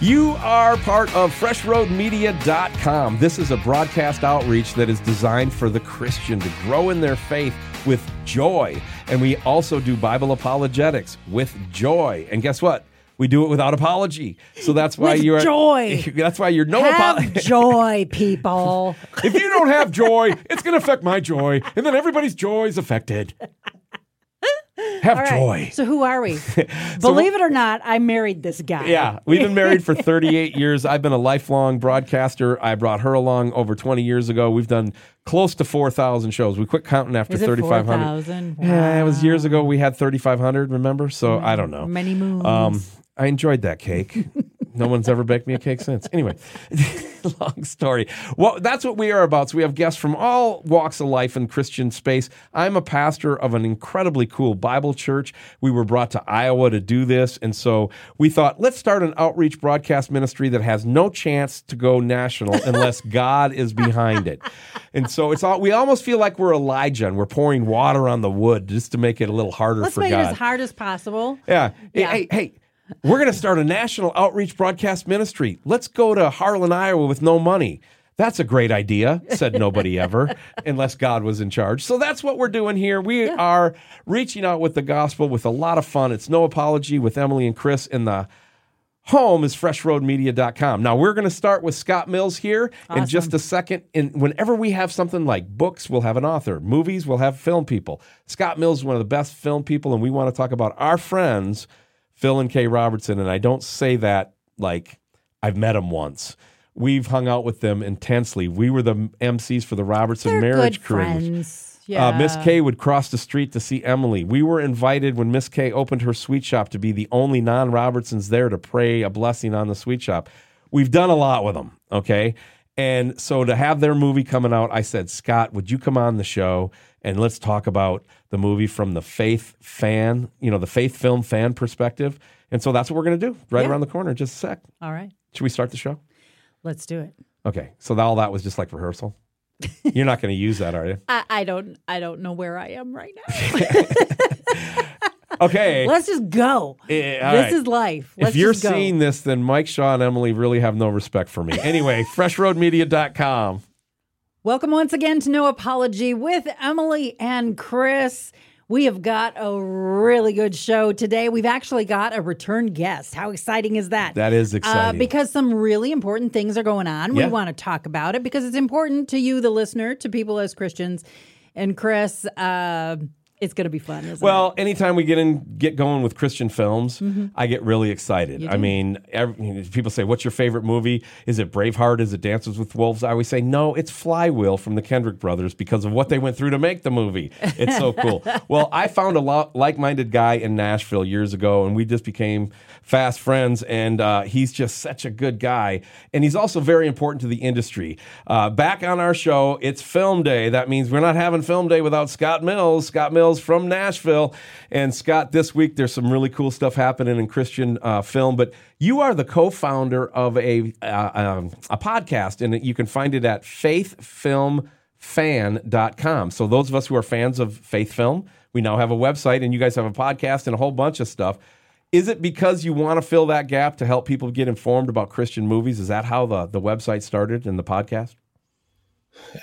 You are part of FreshRoadMedia.com. This is a broadcast outreach that is designed for the Christian to grow in their faith with joy. And we also do Bible apologetics with joy. And guess what? We do it without apology. So that's why With you're joy. That's why you're no apology. joy, people. if you don't have joy, it's going to affect my joy, and then everybody's joy is affected. Have right. joy. So who are we? Believe it or not, I married this guy. Yeah, we've been married for 38 years. I've been a lifelong broadcaster. I brought her along over 20 years ago. We've done close to 4,000 shows. We quit counting after 3,500. 4,000? Yeah, it was years ago. We had 3,500, remember? So I don't know. Many moons. Um, I enjoyed that cake. no one's ever baked me a cake since. Anyway, long story. Well, that's what we are about. So we have guests from all walks of life in Christian space. I'm a pastor of an incredibly cool Bible church. We were brought to Iowa to do this, and so we thought let's start an outreach broadcast ministry that has no chance to go national unless God is behind it. And so it's all we almost feel like we're Elijah and we're pouring water on the wood just to make it a little harder Let's for make God. it as hard as possible. Yeah. Yeah. Hey, hey, we're going to start a national outreach broadcast ministry. Let's go to Harlan, Iowa with no money. That's a great idea, said nobody ever, unless God was in charge. So that's what we're doing here. We are reaching out with the gospel with a lot of fun. It's no apology with Emilee and Chris, and the home is freshroadmedia.com. Now we're going to start with Scott Mills here in just a second. And whenever we have something like books, we'll have an author. Movies, we'll have film people. Scott Mills is one of the best film people, and we want to talk about our friends, Phil and Kay Robertson. And I don't say that like I've met them once. We've hung out with them intensely. We were the MCs for the Robertson They're Marriage Cruise. Yeah. Uh, Miss K would cross the street to see Emilee. We were invited when Miss K opened her sweet shop to be the only non Robertsons there to pray a blessing on the sweet shop. We've done a lot with them, okay? And so to have their movie coming out, I said, Scott, would you come on the show and let's talk about the movie from the faith fan, you know, the faith film fan perspective? And so that's what we're going to do right Yeah. around the corner in just a sec. All right. Should we start the show? Let's do it. Okay. So all that was just like rehearsal. You're not going to use that, are you? I, I don't I don't know where I am right now. Okay. Let's just go. Eh, all this right. is life. Let's if you're just go. seeing this, then Mike, Shaw, and Emilee really have no respect for me. Anyway, freshroadmedia.com. Welcome once again to No Apology with Emilee and Chris. We have got a really good show today. We've actually got a return guest. How exciting is that? That is Uh, exciting. because some really important things are going on. Yeah. We want to talk about it because it's important to you, the listener, to people as Christians. And Chris, uh, it's going to be fun, isn't it? well, anytime we get in, get going with Christian films, Mm-hmm. I get really excited. I mean, every, people say, "What's your favorite movie? Is it Braveheart? Is it Dances with Wolves?" I always say, "No, it's Flywheel from the Kendrick brothers because of what they went through to make the movie. It's so cool." well, I found a lot like-minded guy in Nashville years ago, and we just became fast friends. And uh, he's just such a good guy, and he's also very important to the industry. Uh, back on our show, it's Film Day. That means we're not having Film Day without Scott Mills. Scott Mills from Nashville, and Scott. This week, there's some really cool stuff happening in Christian uh, film, but you are the co-founder of a uh, um, a podcast, and you can find it at faithfilmfan.com. So those of us who are fans of faith film, we now have a website, and you guys have a podcast and a whole bunch of stuff. Is it because you want to fill that gap to help people get informed about Christian movies? Is that how the, the website started and the podcast?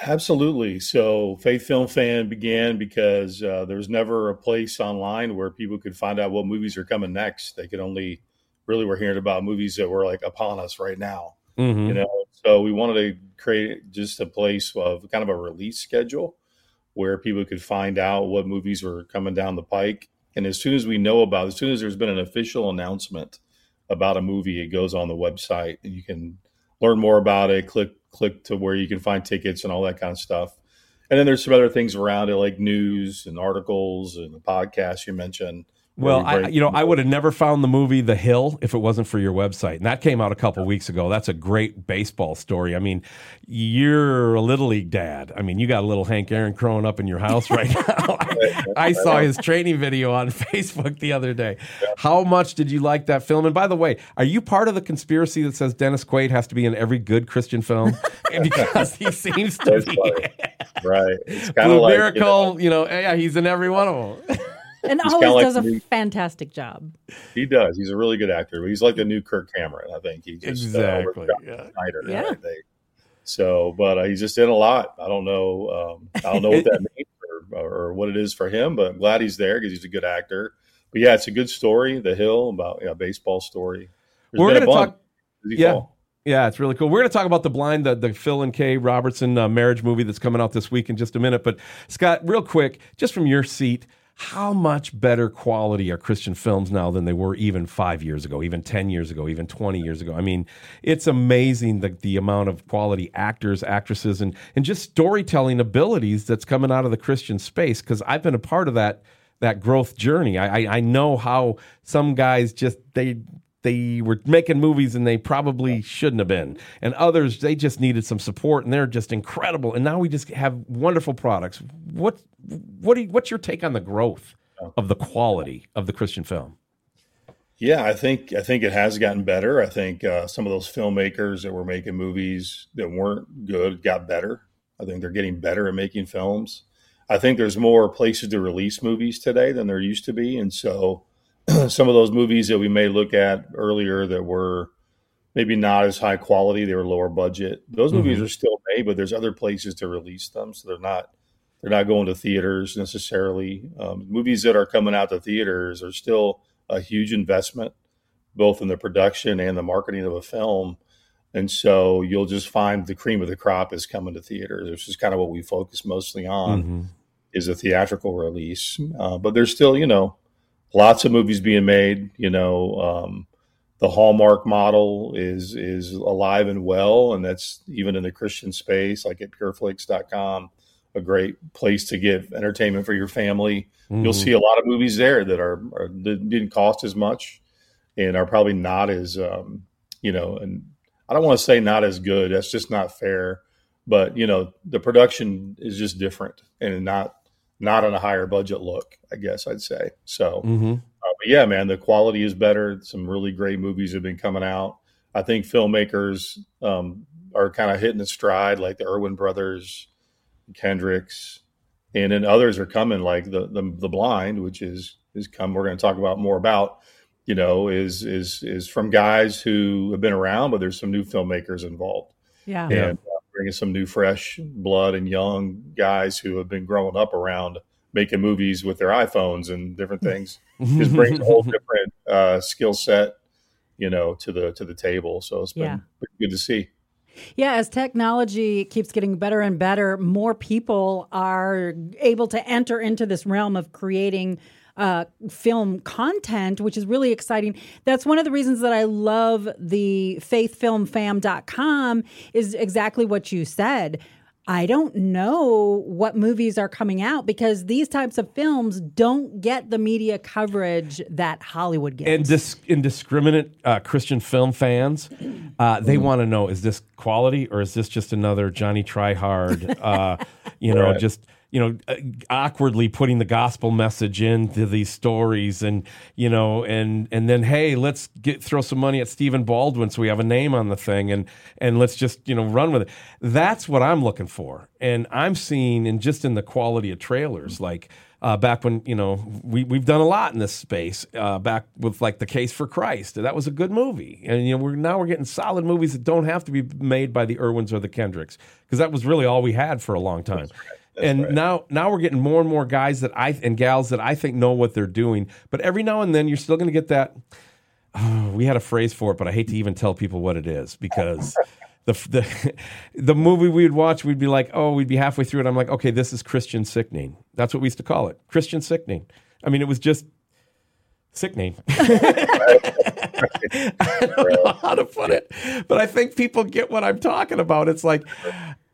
Absolutely. So, Faith Film Fan began because uh, there was never a place online where people could find out what movies are coming next. They could only really were hearing about movies that were like upon us right now. Mm-hmm. You know, so we wanted to create just a place of kind of a release schedule where people could find out what movies were coming down the pike. And as soon as we know about, as soon as there's been an official announcement about a movie, it goes on the website and you can learn more about it. Click click to where you can find tickets and all that kind of stuff. And then there's some other things around it, like news and articles and the podcast you mentioned. Well, I, you know, I would have never found the movie The Hill if it wasn't for your website, and that came out a couple weeks ago. That's a great baseball story. I mean, you're a little league dad. I mean, you got a little Hank Aaron growing up in your house right now. I saw his training video on Facebook the other day. How much did you like that film? And by the way, are you part of the conspiracy that says Dennis Quaid has to be in every good Christian film because he seems to That's be? funny. right. It's kind Blue of like you know, Miracle, you know, yeah, he's in every one of them. And He's always kinda like does a new- fantastic job. He does. He's a really good actor. He's like the new Kirk Cameron. I think he just uh, Exactly. overshot yeah. Snyder. Yeah. I think. So, but uh, he's just in a lot. I don't know. Um, I don't know what that means or, or what it is for him, but I'm glad he's there because he's a good actor. But yeah, it's a good story. The Hill about yeah, baseball story. There's We're going to talk. Yeah. fall? Yeah, it's really cool. We're going to talk about the blind, the, the Phil and Kay Robertson uh, marriage movie that's coming out this week in just a minute. But Scott, real quick, just from your seat, how much better quality are Christian films now than they were even five years ago, even ten years ago, even twenty years ago? I mean, it's amazing the the amount of quality actors, actresses, and and just storytelling abilities that's coming out of the Christian space. Because I've been a part of that that growth journey. I, I I know how some guys just they they were making movies and they probably shouldn't have been. And others they just needed some support and they're just incredible. And now we just have wonderful products. What what do you, what's your take on the growth of the quality of the christian film? Yeah, I think I think it has gotten better. I think uh, some of those filmmakers that were making movies that weren't good got better. I think they're getting better at making films. I think there's more places to release movies today than there used to be, and so some of those movies that we may look at earlier that were maybe not as high quality, they were lower budget. Those movies are still made, but there's other places to release them, so they're not they're not going to theaters necessarily. Um, movies that are coming out to theaters are still a huge investment, both in the production and the marketing of a film. And so you'll just find the cream of the crop is coming to theaters, which is kind of what we focus mostly on Mm-hmm. is a theatrical release. Uh, but there's still, you know, lots of movies being made. You know, um, the Hallmark model is is alive and well, and that's even in the Christian space, like at pureflix.com, a great place to get entertainment for your family. You'll see a lot of movies there that are, are that didn't cost as much and are probably not as um, you know, and I don't want to say not as good. That's just not fair. But you know, the production is just different and not not on a higher budget look. I guess I'd say so. Mm-hmm. Uh, but yeah, man, the quality is better. Some really great movies have been coming out. I think filmmakers um, are kind of hitting the stride, like the Erwin brothers, Kendricks, and then others are coming, like the the, the Blind, which is is come. We're going to talk about more about. You know, is is is from guys who have been around, but there's some new filmmakers involved Yeah. Yeah. and uh, bringing some new fresh blood and young guys who have been growing up around making movies with their iPhones and different things. Just brings a whole different uh, skill set, you know, to the to the table. So it's been Yeah. good to see. Yeah, as technology keeps getting better and better, more people are able to enter into this realm of creating uh, film content, which is really exciting. That's one of the reasons that I love the faithfilmfan.com is exactly what you said. I don't know what movies are coming out because these types of films don't get the media coverage that Hollywood gets. and dis- indiscriminate uh, Christian film fans, uh, they want to know: is this quality or is this just another Johnny Tryhard? Uh, you know, Right. just you know, uh, awkwardly putting the gospel message into these stories, and you know, and and then hey, let's get throw some money at Stephen Baldwin so we have a name on the thing, and and let's just you know run with it. That's what I'm looking for, and I'm seeing, and just in the quality of trailers, like uh, back when you know we we've done a lot in this space. Uh, back with like the Case for Christ, that was a good movie, and you know we're now we're getting solid movies that don't have to be made by the Erwins or the Kendricks because that was really all we had for a long time. And right. now now we're getting more and more guys that I and gals that I think know what they're doing. But every now and then you're still going to get that. oh, we had a phrase for it, but I hate to even tell people what it is because. The, the the movie we'd watch, we'd be like, oh, we'd be halfway through it. I'm like, okay, this is Christian sickening. That's what we used to call it, Christian sickening. I mean, it was just sickening. I don't know how to put it, but I think people get what I'm talking about. It's like,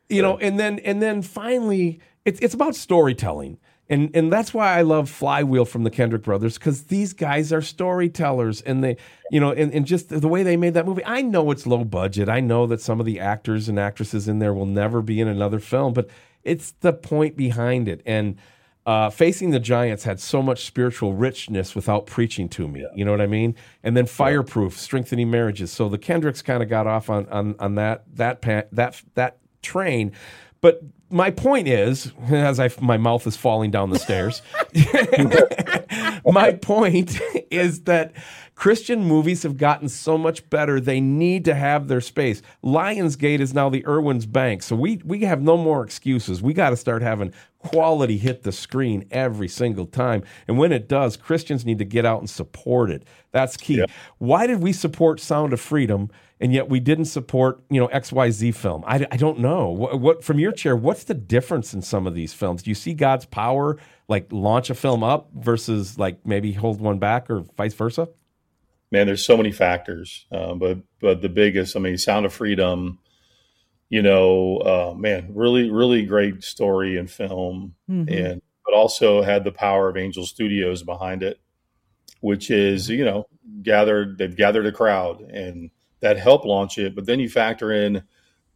you know, and then and then finally, it's it's about storytelling. And, and that's why I love Flywheel from the Kendrick brothers because these guys are storytellers and they, you know, and, and just the way they made that movie. I know it's low budget. I know that some of the actors and actresses in there will never be in another film, but it's the point behind it. And uh, Facing the Giants had so much spiritual richness without preaching to me. You know what I mean? And then Fireproof, strengthening marriages. So the Kendricks kind of got off on on on that that that that train, but my point is, as I my mouth is falling down the stairs, my point is that Christian movies have gotten so much better. They need to have their space. Lionsgate is now the Erwin's Bank, so we we have no more excuses. We got to start having quality hit the screen every single time. And when it does, Christians need to get out and support it. That's key. Yeah. Why did we support Sound of Freedom? And yet we didn't support you know xyz film. I, I don't know. What, what, from your chair what's the difference in some of these films? Do you see god's power like launch a film up versus like maybe hold one back or vice versa? Man there's so many factors uh, but but the biggest i mean sound of freedom you know uh, man really really great story and film. Mm-hmm. and but also had the power of angel studios behind it which is you know gathered they've gathered a crowd and that help launch it. But then you factor in,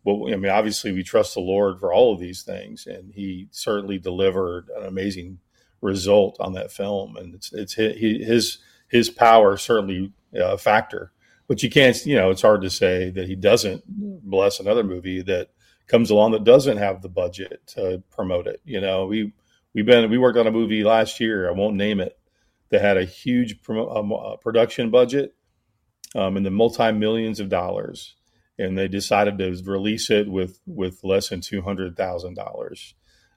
well, I mean, obviously we trust the Lord for all of these things, and He certainly delivered an amazing result on that film, and it's it's his his power certainly a factor. But you can't, you know, it's hard to say that He doesn't bless another movie that comes along that doesn't have the budget to promote it. You know, we we've been we worked on a movie last year. I won't name it that had a huge promo, um, uh, production budget um, in the multi millions of dollars, and they decided to release it with with less than two hundred thousand dollars,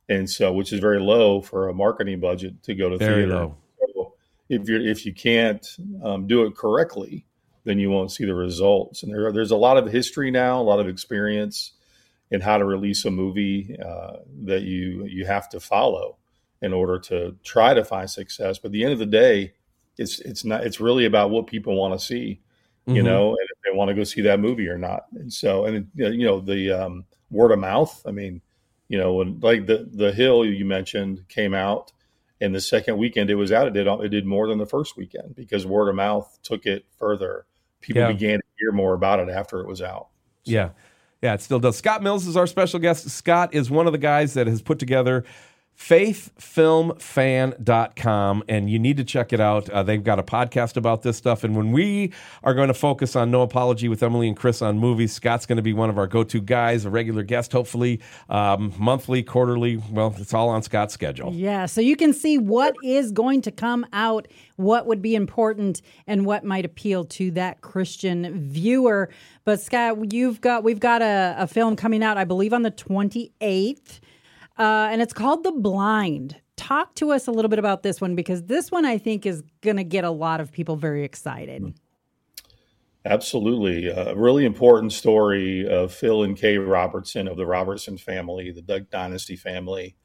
and so which is very low for a marketing budget to go to very theater. Low. So if you if you can't um, do it correctly, then you won't see the results. And there, there's a lot of history now, a lot of experience in how to release a movie uh, that you you have to follow in order to try to find success. But at the end of the day, it's it's not it's really about what people want to see mm-hmm. you know, and if they want to go see that movie or not. And so, and you know, the um, word of mouth. I mean, you know, when like the the Hill you mentioned came out, and the second weekend it was out, it did it did more than the first weekend because word of mouth took it further. People yeah. began to hear more about it after it was out. So. Yeah. Yeah, it still does. Scott Mills is our special guest. Scott is one of the guys that has put together faithfilmfan.com and you need to check it out. Uh, they've got a podcast about this stuff and when we are going to focus on no apology with emilee and chris on movies scott's going to be one of our go-to guys a regular guest hopefully um, monthly quarterly well it's all on scott's schedule. Yeah so you can see what is going to come out what would be important and what might appeal to that christian viewer. But scott you've got we've got a, a film coming out i believe on the 28th uh, and it's called The Blind. Talk to us a little bit about this one because this one I think is going to get a lot of people very excited. Absolutely. A really important story of Phil and Kay Robertson of the Robertson family, the Duck Dynasty family.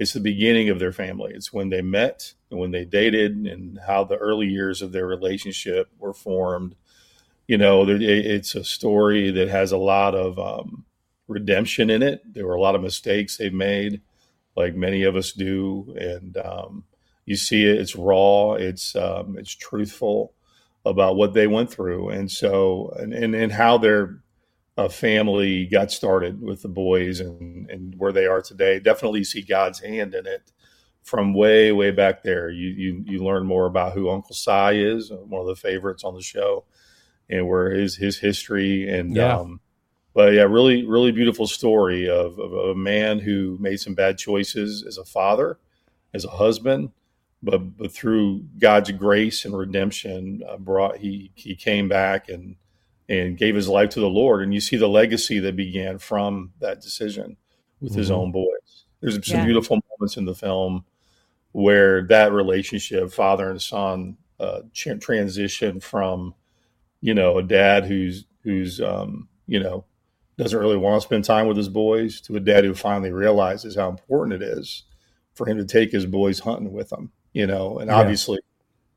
It's the beginning of their family. It's when they met and when they dated and how the early years of their relationship were formed. You know, it's a story that has a lot of um, redemption in it. There were a lot of mistakes they made, like many of us do, and um, you see it. It's raw. It's um, it's truthful about what they went through, and so and and, and how their uh, family got started with the boys and and where they are today. Definitely see God's hand in it from way way back there. You you you learn more about who Uncle Si is, one of the favorites on the show, and where his his history and yeah. um, but yeah, really, really beautiful story of, of, a man who made some bad choices as a father, as a husband, but but through God's grace and redemption, uh, brought he he came back and and gave his life to the Lord, and you see the legacy that began from that decision with mm-hmm. his own boys. There's some yeah. beautiful moments in the film where that relationship, father and son, uh, transition from you know a dad who's who's um, you know doesn't really want to spend time with his boys to a dad who finally realizes how important it is for him to take his boys hunting with him, you know, and yeah. obviously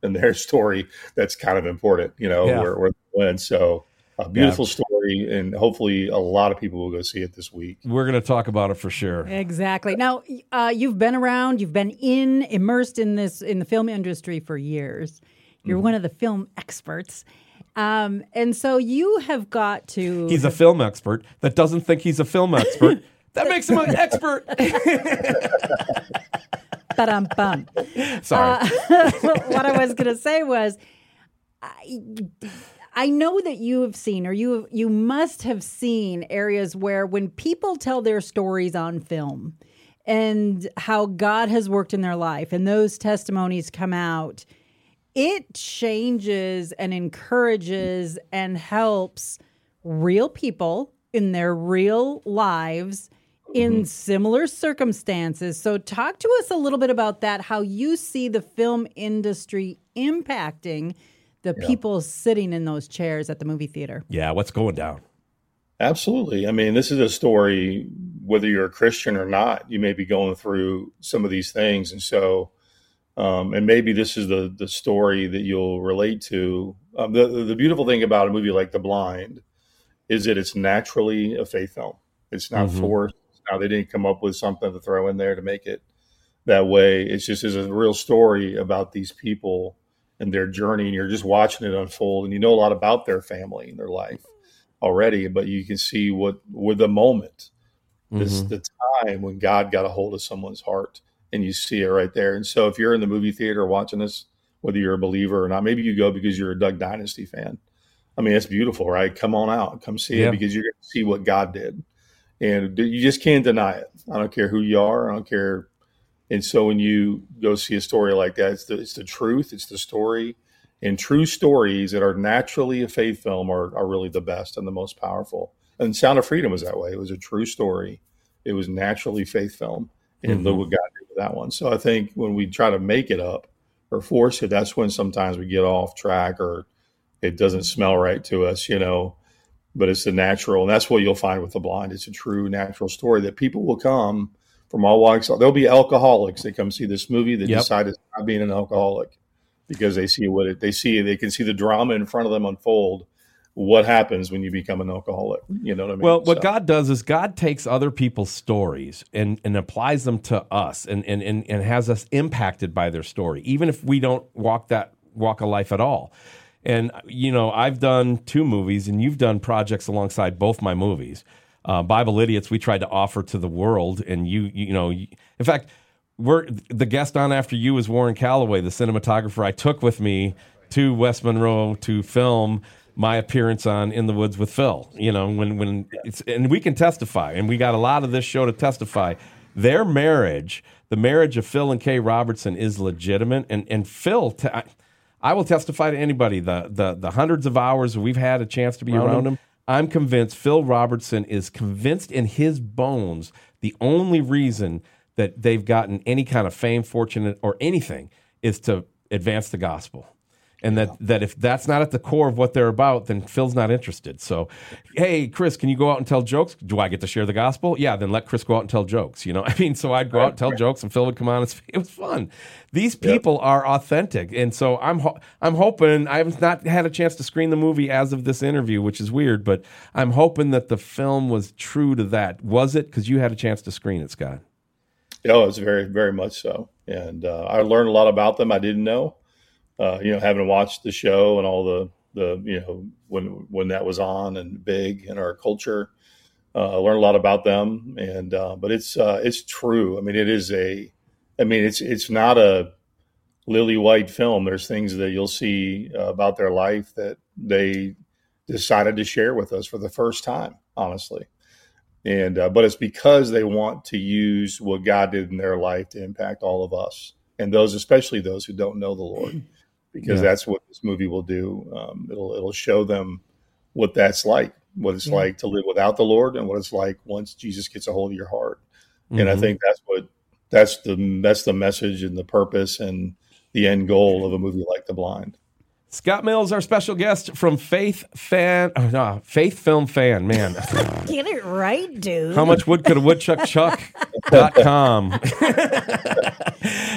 in their story, that's kind of important, you know, yeah. where, where they went. So a beautiful yeah. story and hopefully a lot of people will go see it this week. We're going to talk about it for sure. Exactly. Now, uh, you've been around, you've been in, immersed in this, in the film industry for years. You're mm-hmm. one of the film experts. Um, and so you have got to. He's a film expert that doesn't think he's a film expert. that makes him an expert. but I'm bum. Sorry. Uh, what I was going to say was, I, I know that you have seen, or you you must have seen areas where when people tell their stories on film and how God has worked in their life, and those testimonies come out, it changes and encourages and helps real people in their real lives in mm-hmm. similar circumstances. So, talk to us a little bit about that, how you see the film industry impacting the people sitting in those chairs at the movie theater. Yeah, what's going down? Absolutely. I mean, this is a story, whether you're a Christian or not, you may be going through some of these things. And so, um, and maybe this is the, the story that you'll relate to. Um, the, the beautiful thing about a movie like The Blind is that it's naturally a faith film. It's not Mhm. forced. Now, they didn't come up with something to throw in there to make it that way. It's just is a real story about these people and their journey, and you're just watching it unfold, and you know a lot about their family and their life already, but you can see what with the moment, this Mhm. the time when God got a hold of someone's heart, and you see it right there. And so, if you're in the movie theater watching this, whether you're a believer or not, maybe you go because you're a Duck Dynasty fan. I mean, it's beautiful, right? Come on out, come see Yeah. it because you're going to see what God did, and you just can't deny it. I don't care who you are. I don't care. And so when you go see a story like that, it's the, it's the truth, it's the story, and true stories that are naturally a faith film are, are really the best and the most powerful. And Sound of Freedom was that way. It was a true story. It was naturally faith film, and look Mhm. what God did with that one. So I think when we try to make it up or force it, that's when sometimes we get off track or it doesn't smell right to us, you know. But it's the natural, and that's what you'll find with the blind. It's a true natural story that people will come from all walks. There'll be alcoholics that come see this movie that Yep. decide to stop being an alcoholic because they see what it, they see. They can see the drama in front of them unfold. What happens when you become an alcoholic? You know what I mean? Well, what So- God does is God takes other people's stories and, and applies them to us and, and, and, and has us impacted by their story, even if we don't walk that walk of life at all. And, you know, I've done two movies and you've done projects alongside both my movies. Uh, Bible Idiots, we tried to offer to the world. And you, you know, you, in fact, we're the guest on after you is Warren Calloway, the cinematographer I took with me to West Monroe to film my appearance on In the Woods with Phil. You know, when when it's and we can testify, and we got a lot of this show to testify. Their marriage, the marriage of Phil and Kay Robertson, is legitimate, and and Phil. Te- I, I will testify to anybody the the the hundreds of hours we've had a chance to be around him. I'm convinced Phil Robertson is convinced in his bones the only reason that they've gotten any kind of fame, fortune, or anything is to advance the gospel. And that, that if that's not at the core of what they're about, then Phil's not interested. So, hey, Chris, can you go out and tell jokes? Do I get to share the gospel? Yeah, then let Chris go out and tell jokes. You know, I mean, so I'd go out and tell jokes, and Phil would come on. It was fun. These people are authentic, and so I'm ho- I'm hoping I've not had a chance to screen the movie as of this interview, which is weird, but I'm hoping that the film was true to that. Was it? Because you had a chance to screen it, Scott. Oh, it's very, very much so. And uh, I learned a lot about them I didn't know. Uh, you know, having watched the show and all the the you know when when that was on and big in our culture, uh, I learned a lot about them. And uh, but it's uh, it's true. I mean, it is a. I mean, it's it's not a lily white film. There's things that you'll see uh, about their life that they decided to share with us for the first time. Honestly, and uh, but it's because they want to use what God did in their life to impact all of us and those, especially those who don't know the Lord, because Yeah. that's what this movie will do. Um, it'll it'll show them what that's like, what it's Yeah. like to live without the Lord, and what it's like once Jesus gets a hold of your heart. And I Mhm. think that's what that's the that's the message and the purpose and the end goal of a movie like The Blind. Scott Mills, our special guest from Faith Fan, oh, no, Faith Film Fan. Man, Get it right, dude. how much wood could a woodchuck chuck?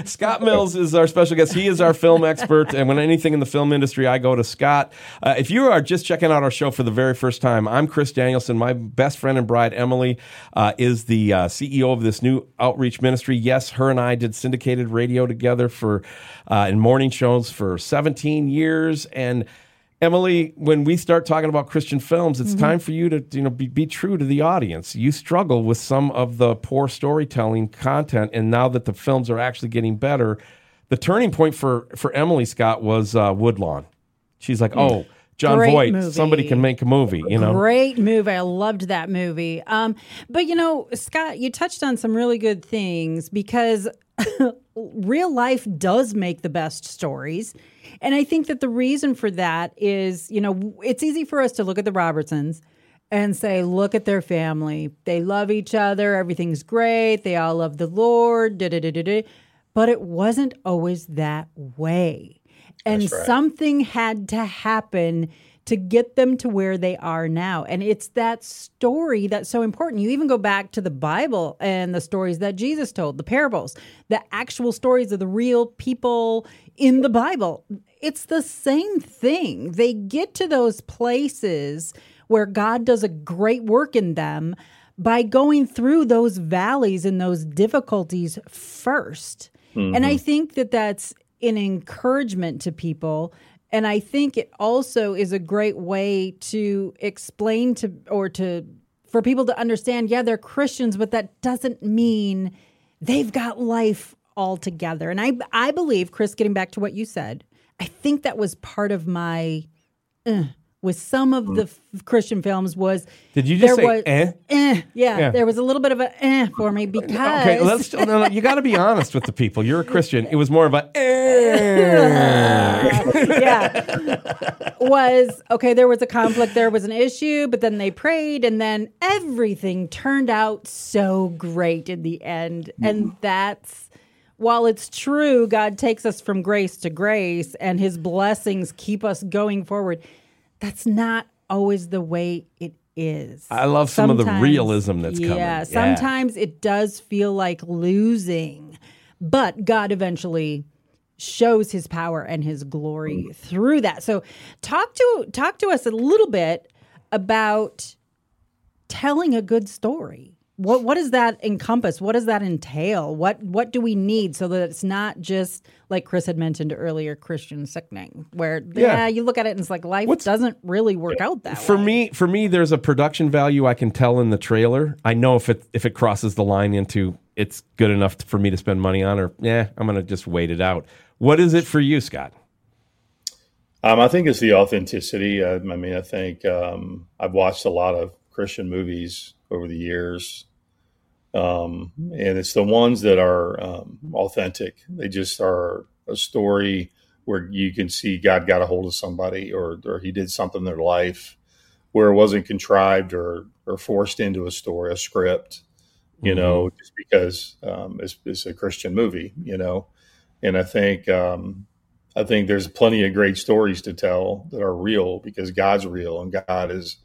Scott Mills is our special guest. He is our film expert, and when anything in the film industry, I go to Scott. Uh, if you are just checking out our show for the very first time, I'm Chris Danielson. My best friend and bride Emilee uh, is the uh, CEO of this new outreach ministry. Yes, her and I did syndicated radio together for uh, in morning shows for 17 years, and Emilee, when we start talking about Christian films, it's time for you to you know be, be true to the audience. You struggle with some of the poor storytelling content, and now that the films are actually getting better, the turning point for for Emilee Scott was uh, Woodlawn. She's like, "Oh, John Great Voight. movie. Somebody can make a movie, you know. Great movie. I loved that movie. Um, but you know, Scott, you touched on some really good things because real life does make the best stories. And I think that the reason for that is, you know, it's easy for us to look at the Robertsons and say, look at their family. They love each other. Everything's great. They all love the Lord. Da, da, da, da, da. But it wasn't always that way. And right. something had to happen to get them to where they are now. And it's that story that's so important. You even go back to the Bible and the stories that Jesus told, the parables, the actual stories of the real people in the Bible. It's the same thing. They get to those places where God does a great work in them by going through those valleys and those difficulties 1st And I mm-hmm. think that that's an encouragement to people. And I think it also is a great way to explain to or to for people to understand, yeah, they're Christians, but that doesn't mean they've got life all together. And I I believe, Chris, getting back to what you said, I think that was part of my uh, with some of the f- Christian films was Did you just there say, was eh? eh, yeah, Yeah. there was a little bit of a eh for me because Okay, let's. No, no, you got to be honest with the people. You're a Christian. It was more of a. eh. yeah was okay there was a conflict there was an issue but then they prayed and then everything turned out so great in the end and that's while it's true god takes us from grace to grace and his blessings keep us going forward that's not always the way it is I love some of the realism that's coming. yeah Yeah. sometimes it does feel like losing but god eventually shows his power and his glory mm. through that. So talk to talk to us a little bit about telling a good story. What what does that encompass? What does that entail? What what do we need so that it's not just like Chris had mentioned earlier, Christian sickening, where yeah, Yeah. you look at it and it's like life What's- doesn't really work out that For way. me, for me, there's a production value I can tell in the trailer. I know if it if it crosses the line into it's good enough for me to spend money on, or yeah, I'm gonna just wait it out. What is it for you, Scott? Um, I think it's the authenticity. I, I mean, I think um, I've watched a lot of Christian movies over the years, um, and it's the ones that are um, authentic. They just are a story where you can see God got a hold of somebody, or or He did something in their life, where it wasn't contrived or or forced into a story, a script. You know, just because um, it's, it's a Christian movie. You know, and I think. Um, I think there's plenty of great stories to tell that are real because God's real and God has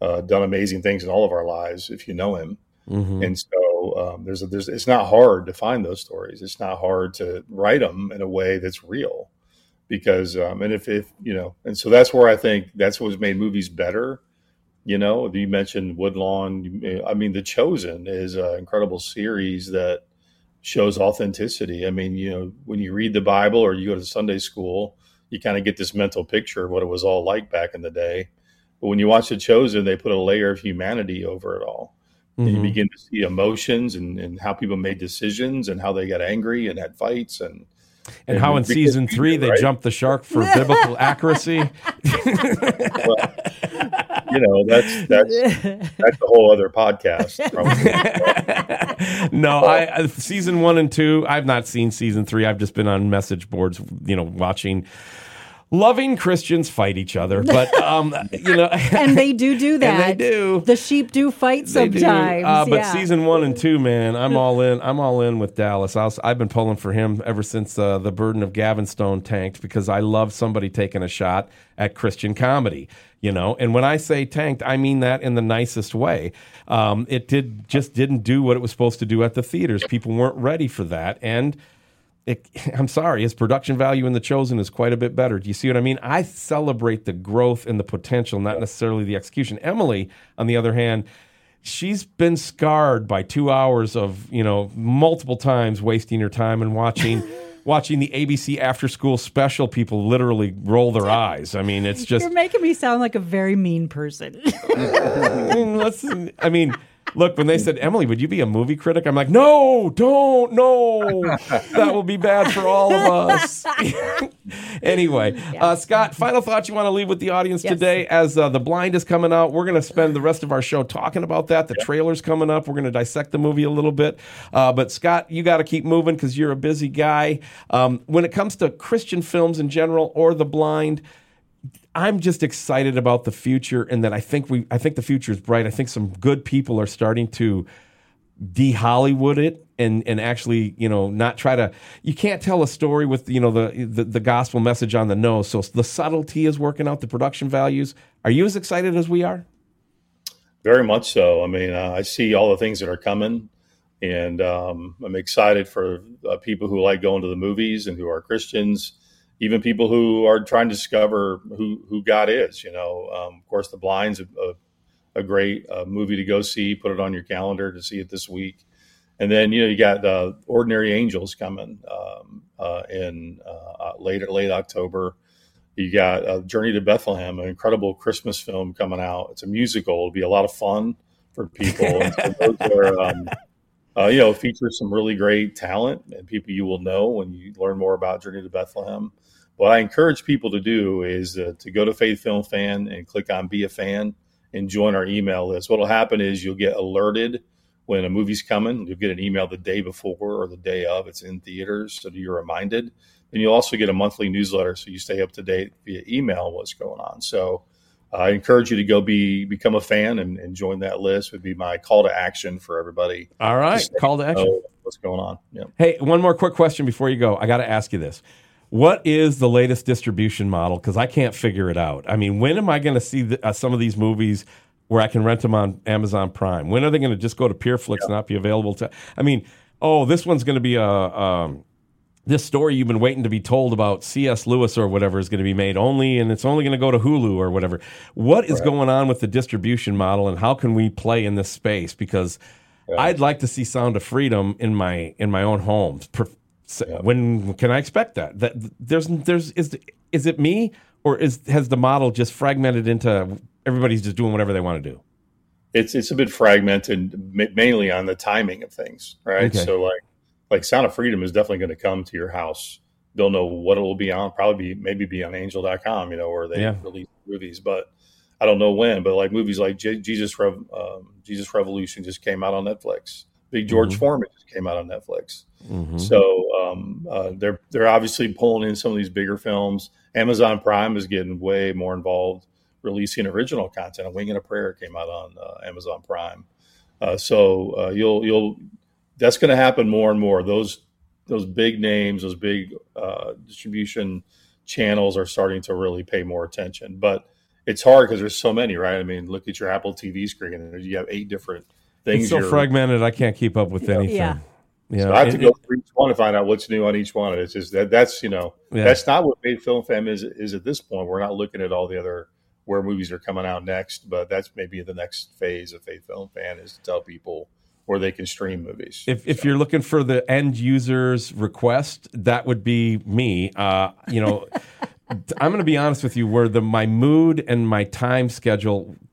uh, done amazing things in all of our lives if you know Him. Mhm. And so um, there's a, there's it's not hard to find those stories. It's not hard to write them in a way that's real because um, and if if you know and so that's where I think that's what's made movies better. You know, you mentioned Woodlawn. I mean, The Chosen is an incredible series that shows authenticity. I mean, you know, when you read the Bible or you go to Sunday school, you kind of get this mental picture of what it was all like back in the day. But when you watch The Chosen, they put a layer of humanity over it all. And you mm-hmm. begin to see emotions and, and how people made decisions and how they got angry and had fights and And how in season three they right? jumped the shark for biblical accuracy. well, you know that's that's that's a whole other podcast. No, I I- season one and two. I've not seen season three. I've just been on message boards, you know, watching loving Christians fight each other. But um, you know, and they do do that. They do. The sheep do fight They do. sometimes. Uh, but yeah. season one and two, man, I'm all in. I'm all in with Dallas. I was, I've been pulling for him ever since uh, the burden of Gavin Stone tanked because I love somebody taking a shot at Christian comedy. You know, and when I say tanked, I mean that in the nicest way. Um, it did just didn't do what it was supposed to do at the theaters. People weren't ready for that, and it, I'm sorry, his production value in The Chosen is quite a bit better. Do you see what I mean? I celebrate the growth and the potential, not necessarily the execution. Emilee, on the other hand, she's been scarred by two hours of, you know, multiple times wasting her time and watching. Watching the ABC after school special, people literally roll their eyes. I mean, it's just You're making me sound like a very mean person. I mean, listen, I mean, Look, when they said, Emilee, would you be a movie critic? I'm like, no, don't, no. That will be bad for all of us. anyway, uh, Scott, final thoughts you want to leave with the audience Yes. today as uh, The Blind is coming out. We're going to spend the rest of our show talking about that. The trailer's coming up. We're going to dissect the movie a little bit. Uh, but, Scott, you got to keep moving because you're a busy guy. Um, when it comes to Christian films in general or The Blind, I'm just excited about the future and that I think we I think the future is bright. I think some good people are starting to de Hollywood it and and actually, you know, not try to you can't tell a story with, you know, the, the the gospel message on the nose. So the subtlety is working out the production values. Are you as excited as we are? Very much so. I mean, uh, I see all the things that are coming, and um, I'm excited for uh, people who like going to the movies and who are Christians, even people who are trying to discover who who God is. You know, um, of course, The Blind's a, a, a great uh, movie to go see. Put it on your calendar to see it this week, and then you know you got uh, Ordinary Angels coming um, uh, in uh, late late October. You got uh, Journey to Bethlehem, an incredible Christmas film coming out. It's a musical. It'll be a lot of fun for people. and so those are, um, uh, you know, features some really great talent and people you will know when you learn more about Journey to Bethlehem. What I encourage people to do is uh, to go to Faith Film Fan and click on Be a Fan and join our email list. What will happen is you'll get alerted when a movie's coming. You'll get an email the day before or the day of. It's in theaters, so you're reminded. And you'll also get a monthly newsletter, so you stay up to date via email what's going on. So uh, I encourage you to go be become a fan and, and join that list. Would be my call to action for everybody. All right, call to action. What's going on? Yeah. Hey, one more quick question before you go. I got to ask you this. What is the latest distribution model? Because I can't figure it out. I mean, when am I going to see the, uh, some of these movies where I can rent them on Amazon Prime? When are they going to just go to PureFlix and not be available to? I mean, oh, this one's going to be a. Um, this story you've been waiting to be told about C.S. Lewis or whatever is going to be made only, and it's only going to go to Hulu or whatever. What is going on with the distribution model, and how can we play in this space? Because I'd like to see Sound of Freedom in my in my own home. Per- s- When can I expect that? That there's there's is is it me or is has the model just fragmented into everybody's just doing whatever they want to do? it's it's a bit fragmented, mainly on the timing of things, right? Okay. So like like Sound of Freedom is definitely going to come to your house. Don't know what it will be on. Probably be maybe be on Angel.com, you know, where they Yeah. release movies, but I don't know when. But like movies like J- Jesus Rev- um, Jesus Revolution just came out on Netflix. Big George Mhm. Foreman just came out on Netflix. Mhm. So um, uh, they're they're obviously pulling in some of these bigger films. Amazon Prime is getting way more involved, releasing original content. A Wing and a Prayer came out on uh, Amazon Prime. Uh, so uh, you'll you'll that's going to happen more and more. Those those big names, those big uh, distribution channels are starting to really pay more attention. But it's hard because there's so many, right? I mean, look at your Apple TV screen, and you have eight different things. It's so you're- fragmented. I can't keep up with anything. Yeah. Yeah. so I have to It- go through each one to find out what's new on each one. It's just that that's you know Yeah. that's not what Faith Film Fan is is at this point. We're not looking at all the other where movies are coming out next, but that's maybe the next phase of Faith Film Fan is to tell people where they can stream movies. If, if you're looking for the end user's request, that would be me. Uh, you know, I'm going to be honest with you, where the my mood and my time schedule c-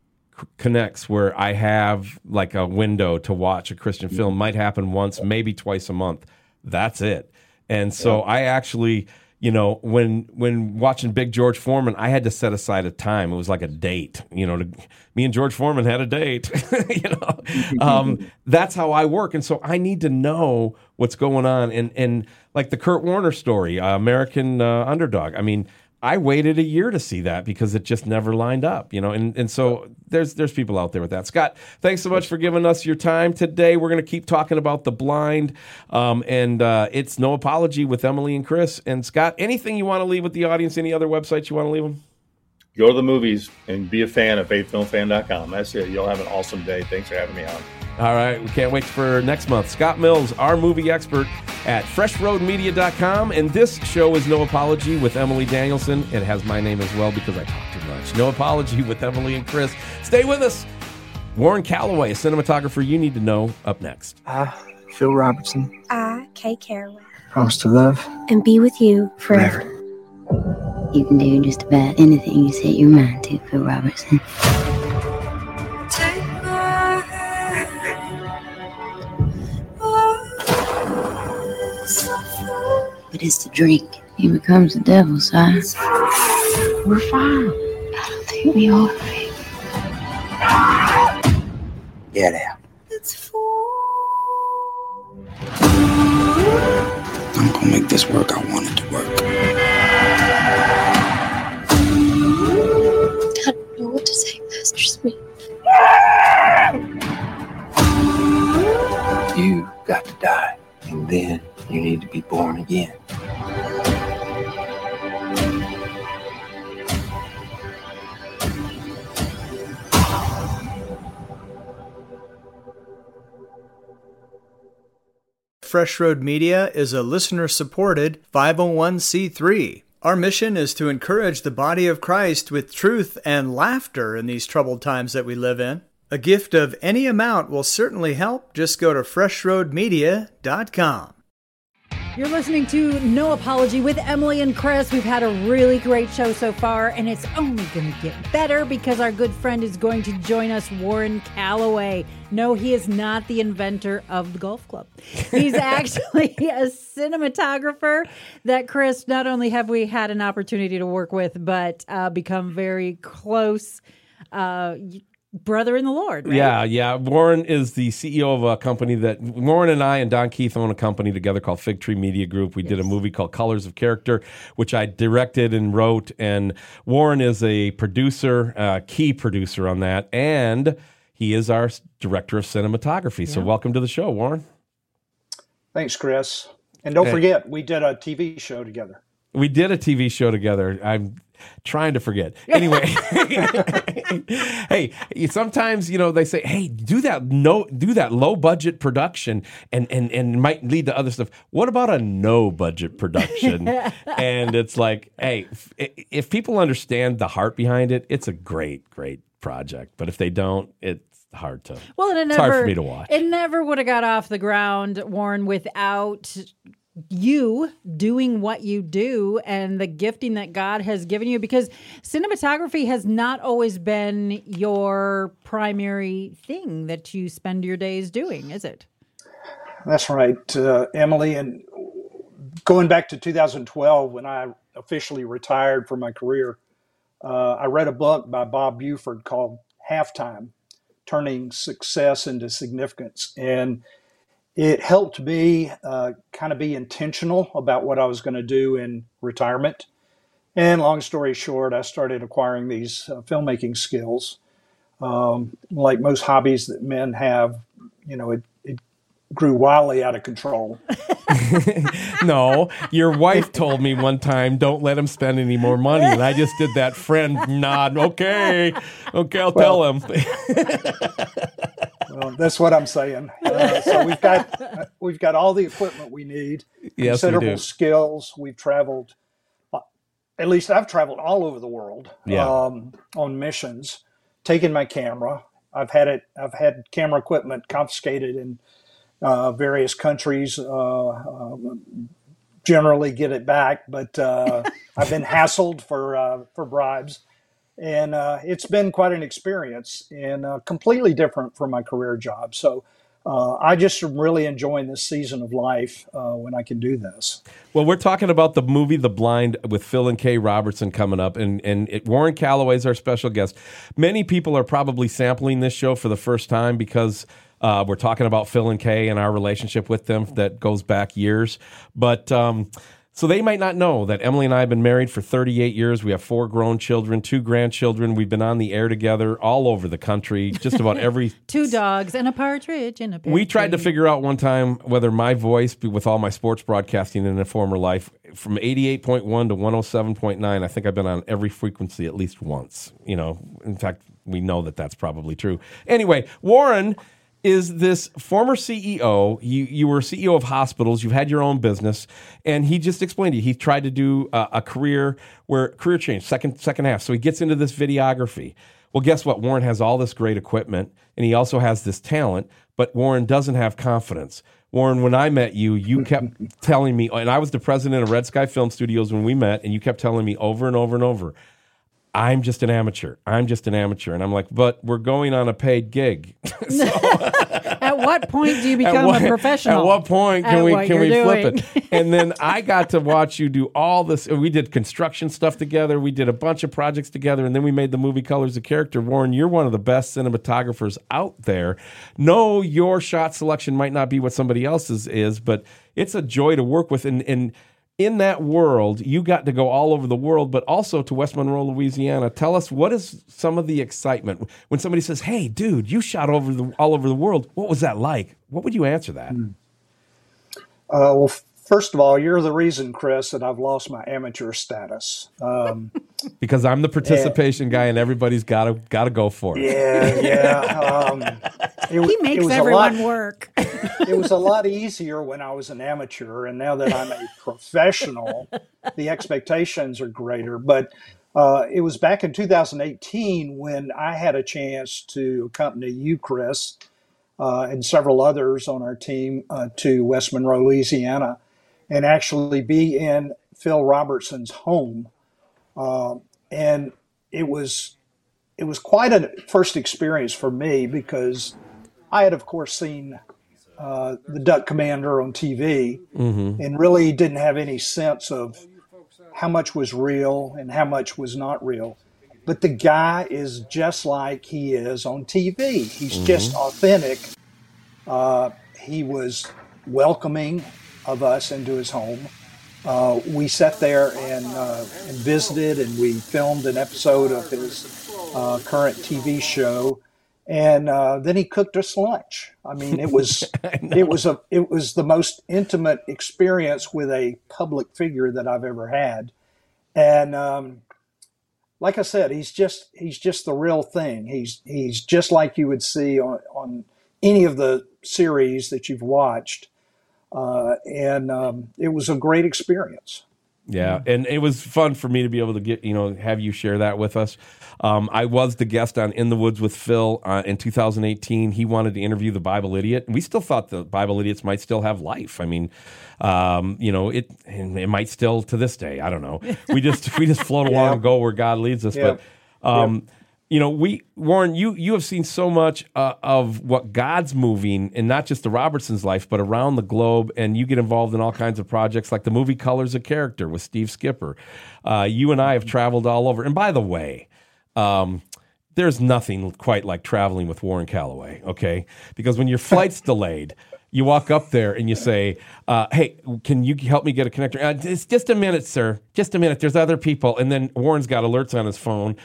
connects, where I have like a window to watch a Christian film, might happen once, maybe twice a month. That's it. And so I actually, you know, when when watching Big George Foreman, I had to set aside a time. It was like a date. You know, to, me and George Foreman had a date. you know, um, that's how I work, and so I need to know what's going on. And and like the Kurt Warner story, uh, American uh, Underdog. I mean. I waited a year to see that because it just never lined up, you know, and, and so there's there's people out there with that. Scott, thanks so much for giving us your time today. We're going to keep talking about the blind, um, and uh, it's no apology with Emilee and Chris and Scott. Anything you want to leave with the audience? Any other websites you want to leave them? Go to the movies and be a fan of faithfilmfan.com. That's it. You'll have an awesome day. Thanks for having me on. All right, we can't wait for next month. Scott Mills, our movie expert at freshroadmedia.com. And this show is No Apology with Emilee Danielson. It has my name as well because I talk too much. No Apology with Emilee and Chris. Stay with us. Warren Calloway, a cinematographer you need to know, up next. I, Phil Robertson, ah, I, Kay Caraway, promise to love and be with you forever. forever. You can do just about anything you set your mind to, Phil Robertson. But it's the drink. He becomes the devil, Si. We're fine. I don't think we are, babe. Get out. I'm gonna make this work. I want it to work. I don't know what to say, Pastor Smith. You got to die, and then you need to be born again. Fresh Road Media is a listener supported 501c3. Our mission is to encourage the body of Christ with truth and laughter in these troubled times that we live in. A gift of any amount will certainly help. Just go to freshroadmedia.com. You're listening to No Apology with Emilee and Chris. We've had a really great show so far, and it's only going to get better because our good friend is going to join us, Warren Calloway. No, he is not the inventor of the golf club. He's actually a cinematographer that Chris, not only have we had an opportunity to work with, but uh, become very close. Uh, brother in the Lord, right? Yeah, yeah. Warren is the CEO of a company that Warren and I and Don Keith own a company together called Fig Tree Media Group. We did a movie called Colors of Character, which I directed and wrote. And Warren is a producer, uh, key producer on that, and he is our director of cinematography. So, welcome to the show, Warren. Thanks, Chris. And don't Hey. forget, we did a TV show together. We did a TV show together. I'm trying to forget. Anyway, hey, sometimes you know they say, "Hey, do that no, do that low budget production, and and and might lead to other stuff." What about a no budget production? and it's like, hey, if, if people understand the heart behind it, it's a great, great project. But if they don't, it's hard to. Well, it It's never, hard for me to watch. It never would have got off the ground, Warren, without you doing what you do and the gifting that God has given you because cinematography has not always been your primary thing that you spend your days doing, is it? That's right, uh, Emilee. And going back to 2012, when I officially retired from my career, uh, I read a book by Bob Buford called Halftime Turning Success into Significance. And it helped me uh, kind of be intentional about what I was going to do in retirement. And long story short, I started acquiring these uh, filmmaking skills. Um, like most hobbies that men have, you know, it, it grew wildly out of control. no, your wife told me one time, don't let him spend any more money. And I just did that friend nod. Okay. Okay, I'll tell him. Well, that's what I'm saying. Uh, so we've got we've got all the equipment we need, Yes, we considerable do. skills. We've traveled, uh, at least I've traveled all over the world Yeah. um, on missions, taken my camera. I've had it. I've had camera equipment confiscated in uh, various countries. Uh, um, generally, get it back, but uh, I've been hassled for uh, for bribes and uh, it's been quite an experience and uh, completely different from my career job. So uh, I just am really enjoying this season of life uh, when I can do this. Well, we're talking about the movie The Blind with Phil and Kay Robertson coming up, and and it, Warren Calloway is our special guest. Many people are probably sampling this show for the first time because uh, we're talking about Phil and Kay and our relationship with them that goes back years. But um, so they might not know that Emilee and I have been married for 38 years. We have four grown children, two grandchildren. We've been on the air together all over the country, just about every Two dogs and a partridge in a pear we tried to tree. figure out one time whether my voice, with all my sports broadcasting in a former life, from 88.1 to 107.9, I think I've been on every frequency at least once. You know, in fact, we know that that's probably true. Anyway, Warren is this former CEO. You you were CEO of hospitals. You've had your own business, and he just explained to you he tried to do a, a career where career change second second half. So he gets into this videography. Well, guess what? Warren has all this great equipment, and he also has this talent. But Warren doesn't have confidence. Warren, when I met you, you kept telling me, and I was the president of Red Sky Film Studios when we met, and you kept telling me over and over and over, I'm just an amateur. I'm just an amateur. And I'm like, but we're going on a paid gig. At what point do you become what- a professional? At what point can at we can we you're flip it? And then I got to watch you do all this. We did construction stuff together. We did a bunch of projects together, and then we made the movie Colors of Character. Warren, you're one of the best cinematographers out there. No, your shot selection might not be what somebody else's is, but it's a joy to work with. And and in that world, you got to go all over the world, but also to West Monroe, Louisiana. Tell us what is some of the excitement when somebody says, "Hey, dude, you shot over the all over the world. What was that like?" What would you answer that? Uh, well, first of all, you're the reason, Chris, that I've lost my amateur status. Um, Because I'm the participation guy, and everybody's got to got to go for it. yeah, yeah. Um, it, He it makes was everyone lot, work. it was a lot easier when I was an amateur, and now that I'm a professional, the expectations are greater. But uh, it was back in 2018 when I had a chance to accompany you, Chris, uh, and several others on our team uh, to West Monroe, Louisiana, and actually be in Phil Robertson's home. Uh, and it was it was quite a first experience for me because I had, of course, seen uh, the Duck Commander on TV and really didn't have any sense of how much was real and how much was not real. But the guy is just like he is on TV. He's just authentic. Uh, he was welcoming of us into his home. Uh, we sat there and, uh, and visited, and we filmed an episode of his uh, current TV show. And uh, then he cooked us lunch. I mean, it was it was a it was the most intimate experience with a public figure that I've ever had. And um, like I said, he's just he's just the real thing. He's he's just like you would see on on any of the series that you've watched. Uh, and um, it was a great experience. Yeah, and it was fun for me to be able to get you know have you share that with us. Um, I was the guest on In the Woods with Phil uh, in 2018. He wanted to interview the Bible idiot, and we still thought the Bible idiots might still have life. I mean, um, you know, it it might still to this day. I don't know. We just we just float along Yeah. and go where God leads us. Yeah. But um, you know, we Warren, you you have seen so much uh, of what God's moving, and not just the Robertsons' life, but around the globe. And you get involved in all kinds of projects, like the movie Colors of Character with Steve Skipper. Uh, you and I have traveled all over. And by the way, um, there's nothing quite like traveling with Warren Calloway, okay? Because when your flight's delayed, you walk up there and you say, uh, "Hey, can you help me get a connector?" Uh, it's just a minute, sir. Just a minute. There's other people, and then Warren's got alerts on his phone.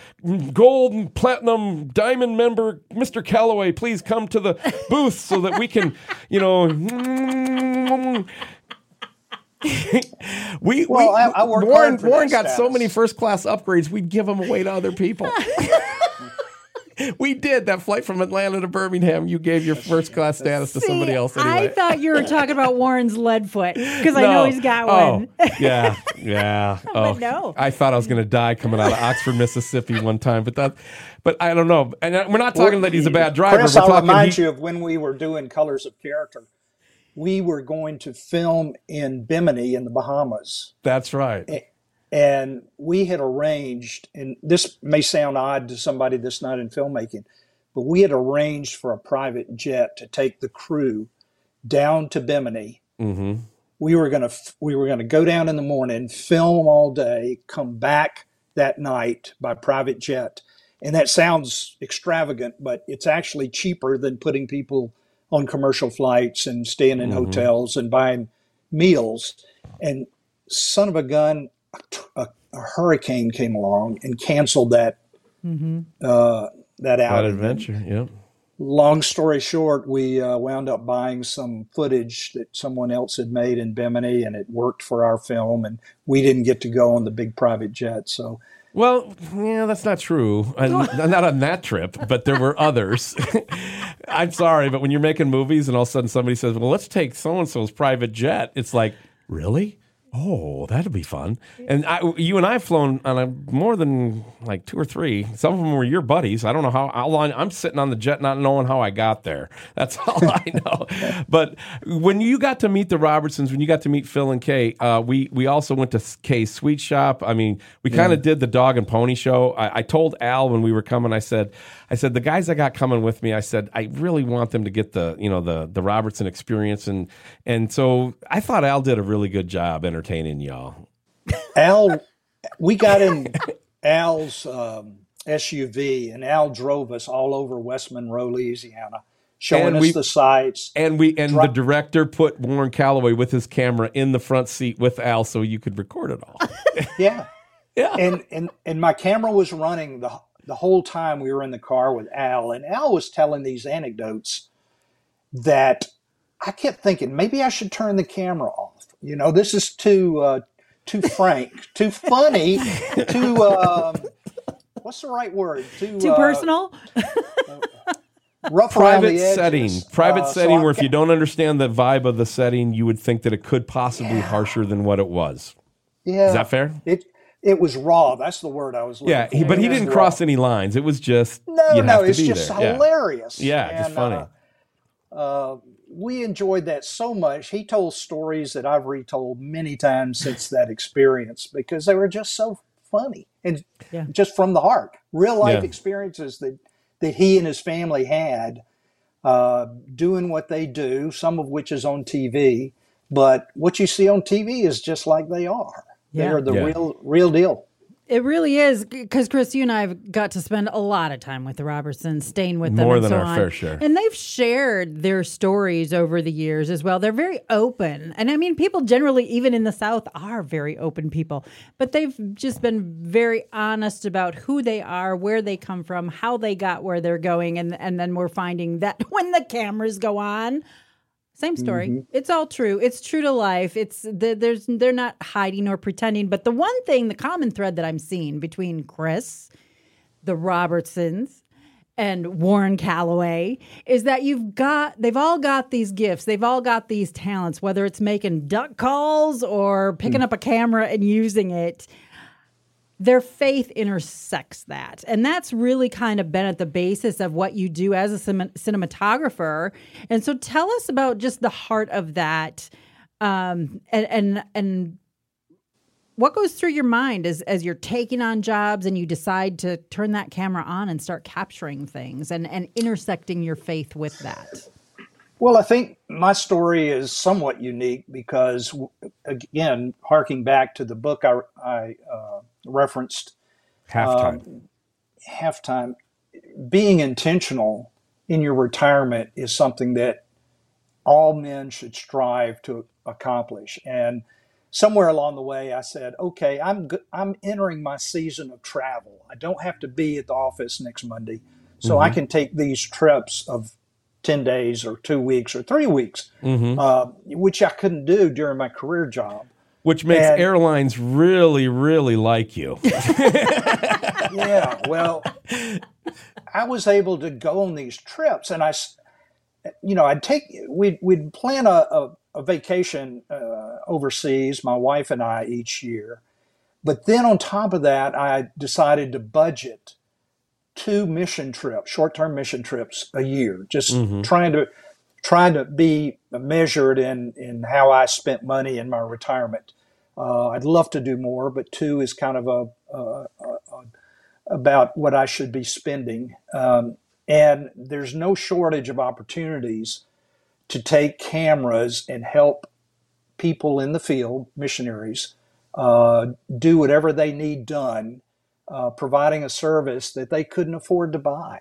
Gold, platinum, diamond member, Mr. Calloway, please come to the booth so that we can, you know. we, Well, we I- I work Warren, hard for Warren that got so many first class upgrades, we'd give them away to other people. we did that flight from Atlanta to Birmingham. You gave your first class status to somebody else anyway. I thought you were talking about Warren's lead foot because I know he's got oh, one. yeah, yeah. Oh, no. I thought I was going to die coming out of Oxford, Mississippi one time, but that, but I don't know. And uh, we're not talking that he's a bad driver. Chris, we're I'll remind he- you of when we were doing Colors of Character. We were going to film in Bimini in the Bahamas. That's right. And we had arranged, and this may sound odd to somebody that's not in filmmaking, but we had arranged for a private jet to take the crew down to Bimini. hmm We were gonna we were gonna go down in the morning, film all day, come back that night by private jet. And that sounds extravagant, but it's actually cheaper than putting people on commercial flights and staying in hotels and buying meals. And son of a gun, a, a hurricane came along and canceled that uh, that That outing. adventure. Yep. Long story short, we uh, wound up buying some footage that someone else had made in Bimini, and it worked for our film. And we didn't get to go on the big private jet, so Well, yeah, that's not true. Uh, not on that trip, but there were others. I'm sorry, but when you're making movies and all of a sudden somebody says, "Well, let's take so and so's private jet," it's like, really? Oh, that'd be fun. And I, you and I have flown on a more than like two or three. Some of them were your buddies. I don't know how. how long, I'm sitting on the jet, not knowing how I got there. That's all I know. but when you got to meet the Robertsons, when you got to meet Phil and Kay, uh, we we also went to Kay's Sweet Shop. I mean, we kind of did the dog and pony show. I, I told Al when we were coming, I said, I said the guys I got coming with me, I said I really want them to get the you know the the Robertson experience, and and so I thought Al did a really good job entertaining y'all. Al, we got in Al's um, SUV, and Al drove us all over West Monroe, Louisiana, showing And us we- the sights. And we and Dri- the director put Warren Calloway with his camera in the front seat with Al, so you could record it all. Yeah, Yeah. and and and my camera was running the the whole time we were in the car with Al, and Al was telling these anecdotes that I kept thinking maybe I should turn the camera off. You know, this is too uh, too frank, too funny, too um, what's the right word? Too Too uh, personal? rough private the setting, private Uh, setting I where if you don't understand the vibe of the setting, you would think that it could possibly be harsher than what it was. yeah, Is that fair? It it was raw. That's the word I was looking Yeah, for. he, but he It was didn't raw. cross any lines. It was just No, you no, have to it's just there. Hilarious. Yeah, just And, funny. uh, uh, we enjoyed that so much. He told stories that I've retold many times since that experience because they were just so funny and Yeah. just from the heart. Real life Yeah. experiences that that he and his family had uh, doing what they do. Some of which is on TV, but what you see on TV is just like they are. They Yeah. are the Yeah. real real deal. It really is because Chris, you and I have got to spend a lot of time with the Robertsons, staying with them More and than so our on. fair share. And they've shared their stories over the years as well. They're very open, and I mean, people generally, even in the South, are very open people. But they've just been very honest about who they are, where they come from, how they got where they're going, and and then we're finding that when the cameras go on, same story. Mm-hmm. It's all true. It's true to life. It's the, there's they're not hiding or pretending. But the one thing, the common thread that I'm seeing between Chris, the Robertsons, and Warren Calloway is that you've got they've all got these gifts. They've all got these talents, whether it's making duck calls or picking mm. up a camera and using it their faith intersects that. And that's really kind of been at the basis of what you do as a cin- cinematographer. And so tell us about just the heart of that um, and, and, and what goes through your mind as, as you're taking on jobs and you decide to turn that camera on and start capturing things and, and intersecting your faith with that? Well, I think my story is somewhat unique because, again, harking back to the book I, I uh, referenced, Halftime. Um, halftime, being intentional in your retirement is something that all men should strive to accomplish. And somewhere along the way, I said, "Okay, I'm go- I'm entering my season of travel. I don't have to be at the office next Monday, so I mm-hmm. can take these trips of." 10 days or two weeks or three weeks, mm-hmm. uh, which I couldn't do during my career job. Which makes and- airlines really, really like you. yeah, well, I was able to go on these trips, and I, you know, I'd take we'd we'd plan a a, a vacation uh, overseas, my wife and I each year, but then on top of that, I decided to budget two mission trips, short term mission trips a year, just trying to trying to be measured in in how I spent money in my retirement. Uh, I'd love to do more, but two is kind of a, a, a about what I should be spending. Um, and there's no shortage of opportunities to take cameras and help people in the field, missionaries, uh, do whatever they need done, uh, providing a service that they couldn't afford to buy.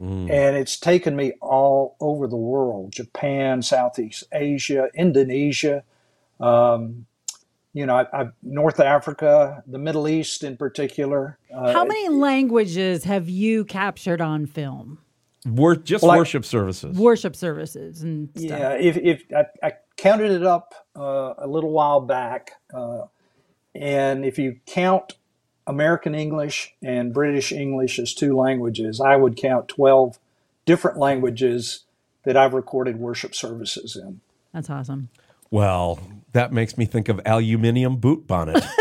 And it's taken me all over the world Japan, Southeast Asia, Indonesia. Um, you know, I, I, North Africa, the Middle East in particular. Uh, How many languages have you captured on film? Wor- just Well, I- worship services. Worship services and stuff. Yeah, if, if I, I counted it up uh, a little while back, uh, and if you count American English and British English as two languages, I would count 12 different languages that I've recorded worship services in. That's awesome. Well, that makes me think of aluminium boot bonnet.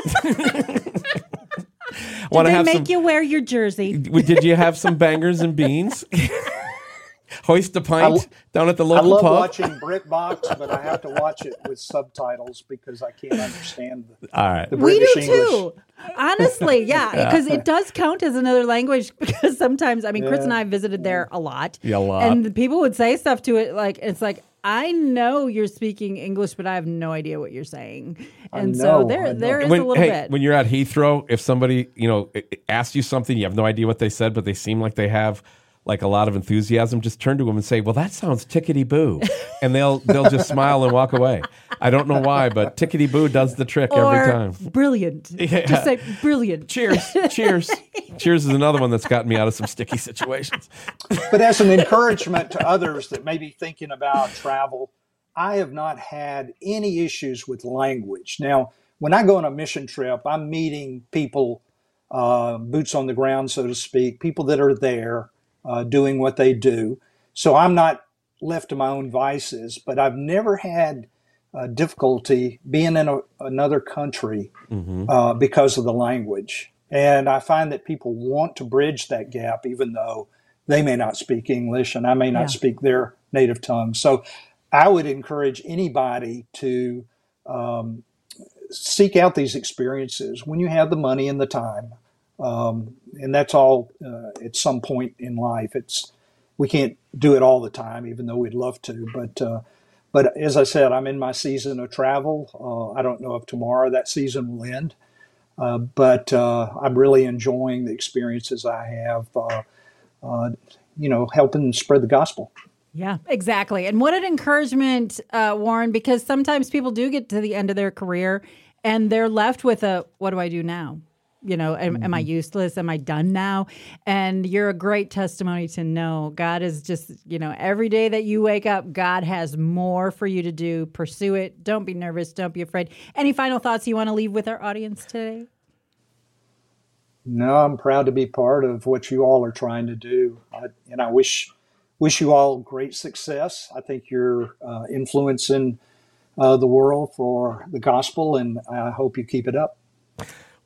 Did they make you wear your jersey? Did you have some bangers and beans? Hoist a pint down at the local pub. I love pub. watching BritBox, but I have to watch it with subtitles because I can't understand the, All right. the We British do English. too. Honestly, yeah, because it does count as another language. Because sometimes, I mean, Chris and I visited there a lot. Yeah, a lot. And the people would say stuff to it like, it's like, I know you're speaking English, but I have no idea what you're saying. And so there, there is when, a little hey, bit. when you're at Heathrow, if somebody you know i- i- asks you something, you have no idea what they said, but they seem like they have like a lot of enthusiasm. Just turn to them and say, "Well, that sounds tickety boo," and they'll they'll just smile and walk away. I don't know why, but tickety boo does the trick or every time. brilliant. Yeah. Just say brilliant. Cheers, cheers, cheers is another one that's gotten me out of some sticky situations. But as an encouragement to others that may be thinking about travel, I have not had any issues with language. Now, when I go on a mission trip, I'm meeting people, uh, boots on the ground, so to speak, people that are there uh, doing what they do. So I'm not left to my own vices, but I've never had uh, difficulty being in a, another country uh, because of the language. And I find that people want to bridge that gap, even though they may not speak English and I may not Yeah. speak their native tongue. So I would encourage anybody to um, seek out these experiences when you have the money and the time. Um, and that's all uh, at some point in life. It's we can't do it all the time, even though we'd love to. But uh, but as I said, I'm in my season of travel. Uh, I don't know if tomorrow that season will end, uh, but uh, I'm really enjoying the experiences I have. You know, helping spread the gospel. Yeah, exactly. And what an encouragement, uh, Warren, because sometimes people do get to the end of their career and they're left with a, what do I do now? You know, am, am I useless? Am I done now? And you're a great testimony to know God is just, you know, every day that you wake up, God has more for you to do. Pursue it. Don't be nervous. Don't be afraid. Any final thoughts you want to leave with our audience today? No, I'm proud to be part of what you all are trying to do, I, and I wish wish you all great success. I think you're uh, influencing uh, the world for the gospel, and I hope you keep it up.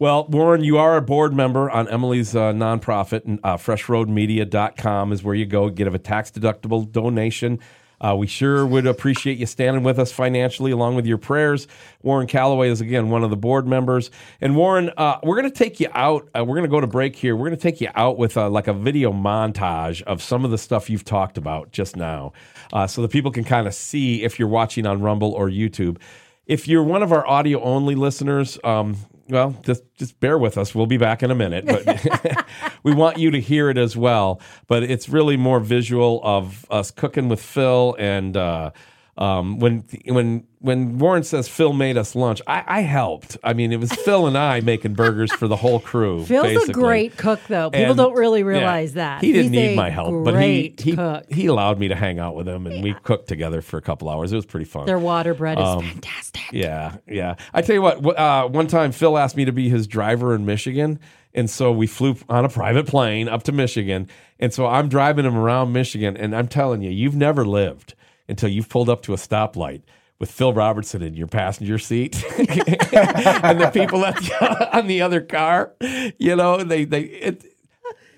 Well, Warren, you are a board member on Emilee's uh, nonprofit, uh, freshroadmedia.com is where you go get a tax deductible donation. Uh, we sure would appreciate you standing with us financially along with your prayers. Warren Calloway is, again, one of the board members. And Warren, uh, we're going to take you out. Uh, we're going to go to break here. We're going to take you out with uh, like a video montage of some of the stuff you've talked about just now uh, so that people can kind of see if you're watching on Rumble or YouTube. If you're one of our audio only listeners, um, well, just just bear with us. We'll be back in a minute, but we want you to hear it as well. But it's really more visual of us cooking with Phil and uh, um, when when when Warren says Phil made us lunch, I, I helped. I mean, it was Phil and I making burgers for the whole crew. Phil's basically. a great cook, though. People And- don't really yeah, realize that. He didn't He's need my help, but he great he, cook. he allowed me to hang out with him, and we cooked together for a couple hours. It was pretty fun. Their water bread is Um, fantastic. Yeah, yeah. I tell you what. Uh, one time, Phil asked me to be his driver in Michigan, and so we flew on a private plane up to Michigan, and so I'm driving him around Michigan, and I'm telling you, you've never lived until you've pulled up to a stoplight with Phil Robertson in your passenger seat, and the people the, on the other car. You know, they they it.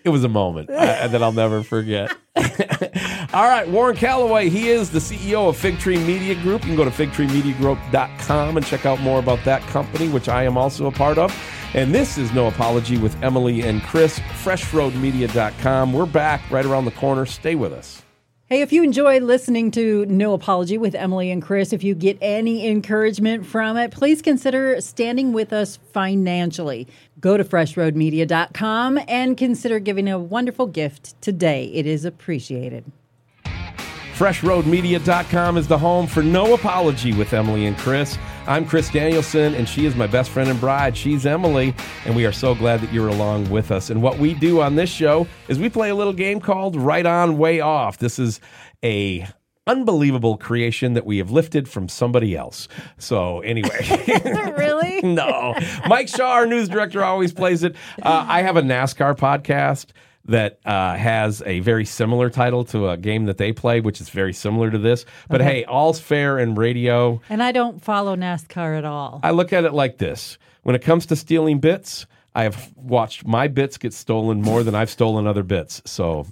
It was a moment uh, that I'll never forget. All right, Warren Calloway, he is the CEO of Fig Tree Media Group. You can go to figtreemediagroup.com and check out more about that company, which I am also a part of. And this is No Apology with Emilee and Chris, freshroadmedia.com. We're back right around the corner. Stay with us. Hey, if you enjoy listening to No Apology with Emilee and Chris, if you get any encouragement from it, please consider standing with us financially. Go to freshroadmedia.com and consider giving a wonderful gift today. It is appreciated. FreshRoadMedia.com is the home for No Apology with Emilee and Chris. I'm Chris Danielson, and she is my best friend and bride. She's Emilee, and we are so glad that you're along with us. And what we do on this show is we play a little game called Right On, Way Off. This is a unbelievable creation that we have lifted from somebody else. So anyway. really? no. Mike Shaw, our news director, always plays it. Uh, I have a NASCAR podcast that uh, has a very similar title to a game that they play, which is very similar to this. But Okay. hey, all's fair in radio. And I don't follow NASCAR at all. I look at it like this when it comes to stealing bits, I have watched my bits get stolen more than I've stolen other bits. So,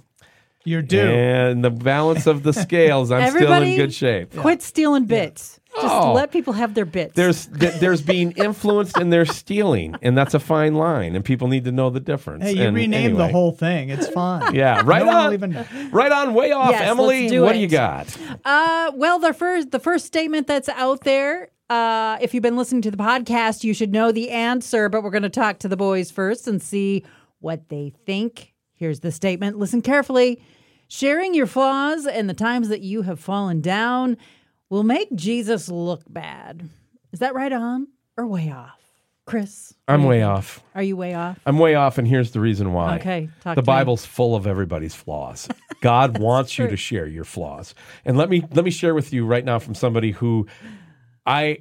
You're due. and the balance of the scales, I'm still in good shape. Quit stealing bits. Just Oh. let people have their bits. There's th- there's being influenced and there's stealing, and that's a fine line, and people need to know the difference. Hey, you And renamed the whole thing. It's fine. Yeah, right No on. even. Right on, way off, Yes, Emilee. let's do what do you got? Uh, well, the first the first statement that's out there. Uh, if you've been listening to the podcast, you should know the answer. But we're going to talk to the boys first and see what they think. Here's the statement. Listen carefully. Sharing your flaws and the times that you have fallen down will make Jesus look bad. Is that right on or way off, Chris? I'm way off. Are you way off? I'm way off, and here's the reason why. Okay, talk the to me. Bible's full of everybody's flaws. God wants you to share your flaws, and let me let me share with you right now from somebody who I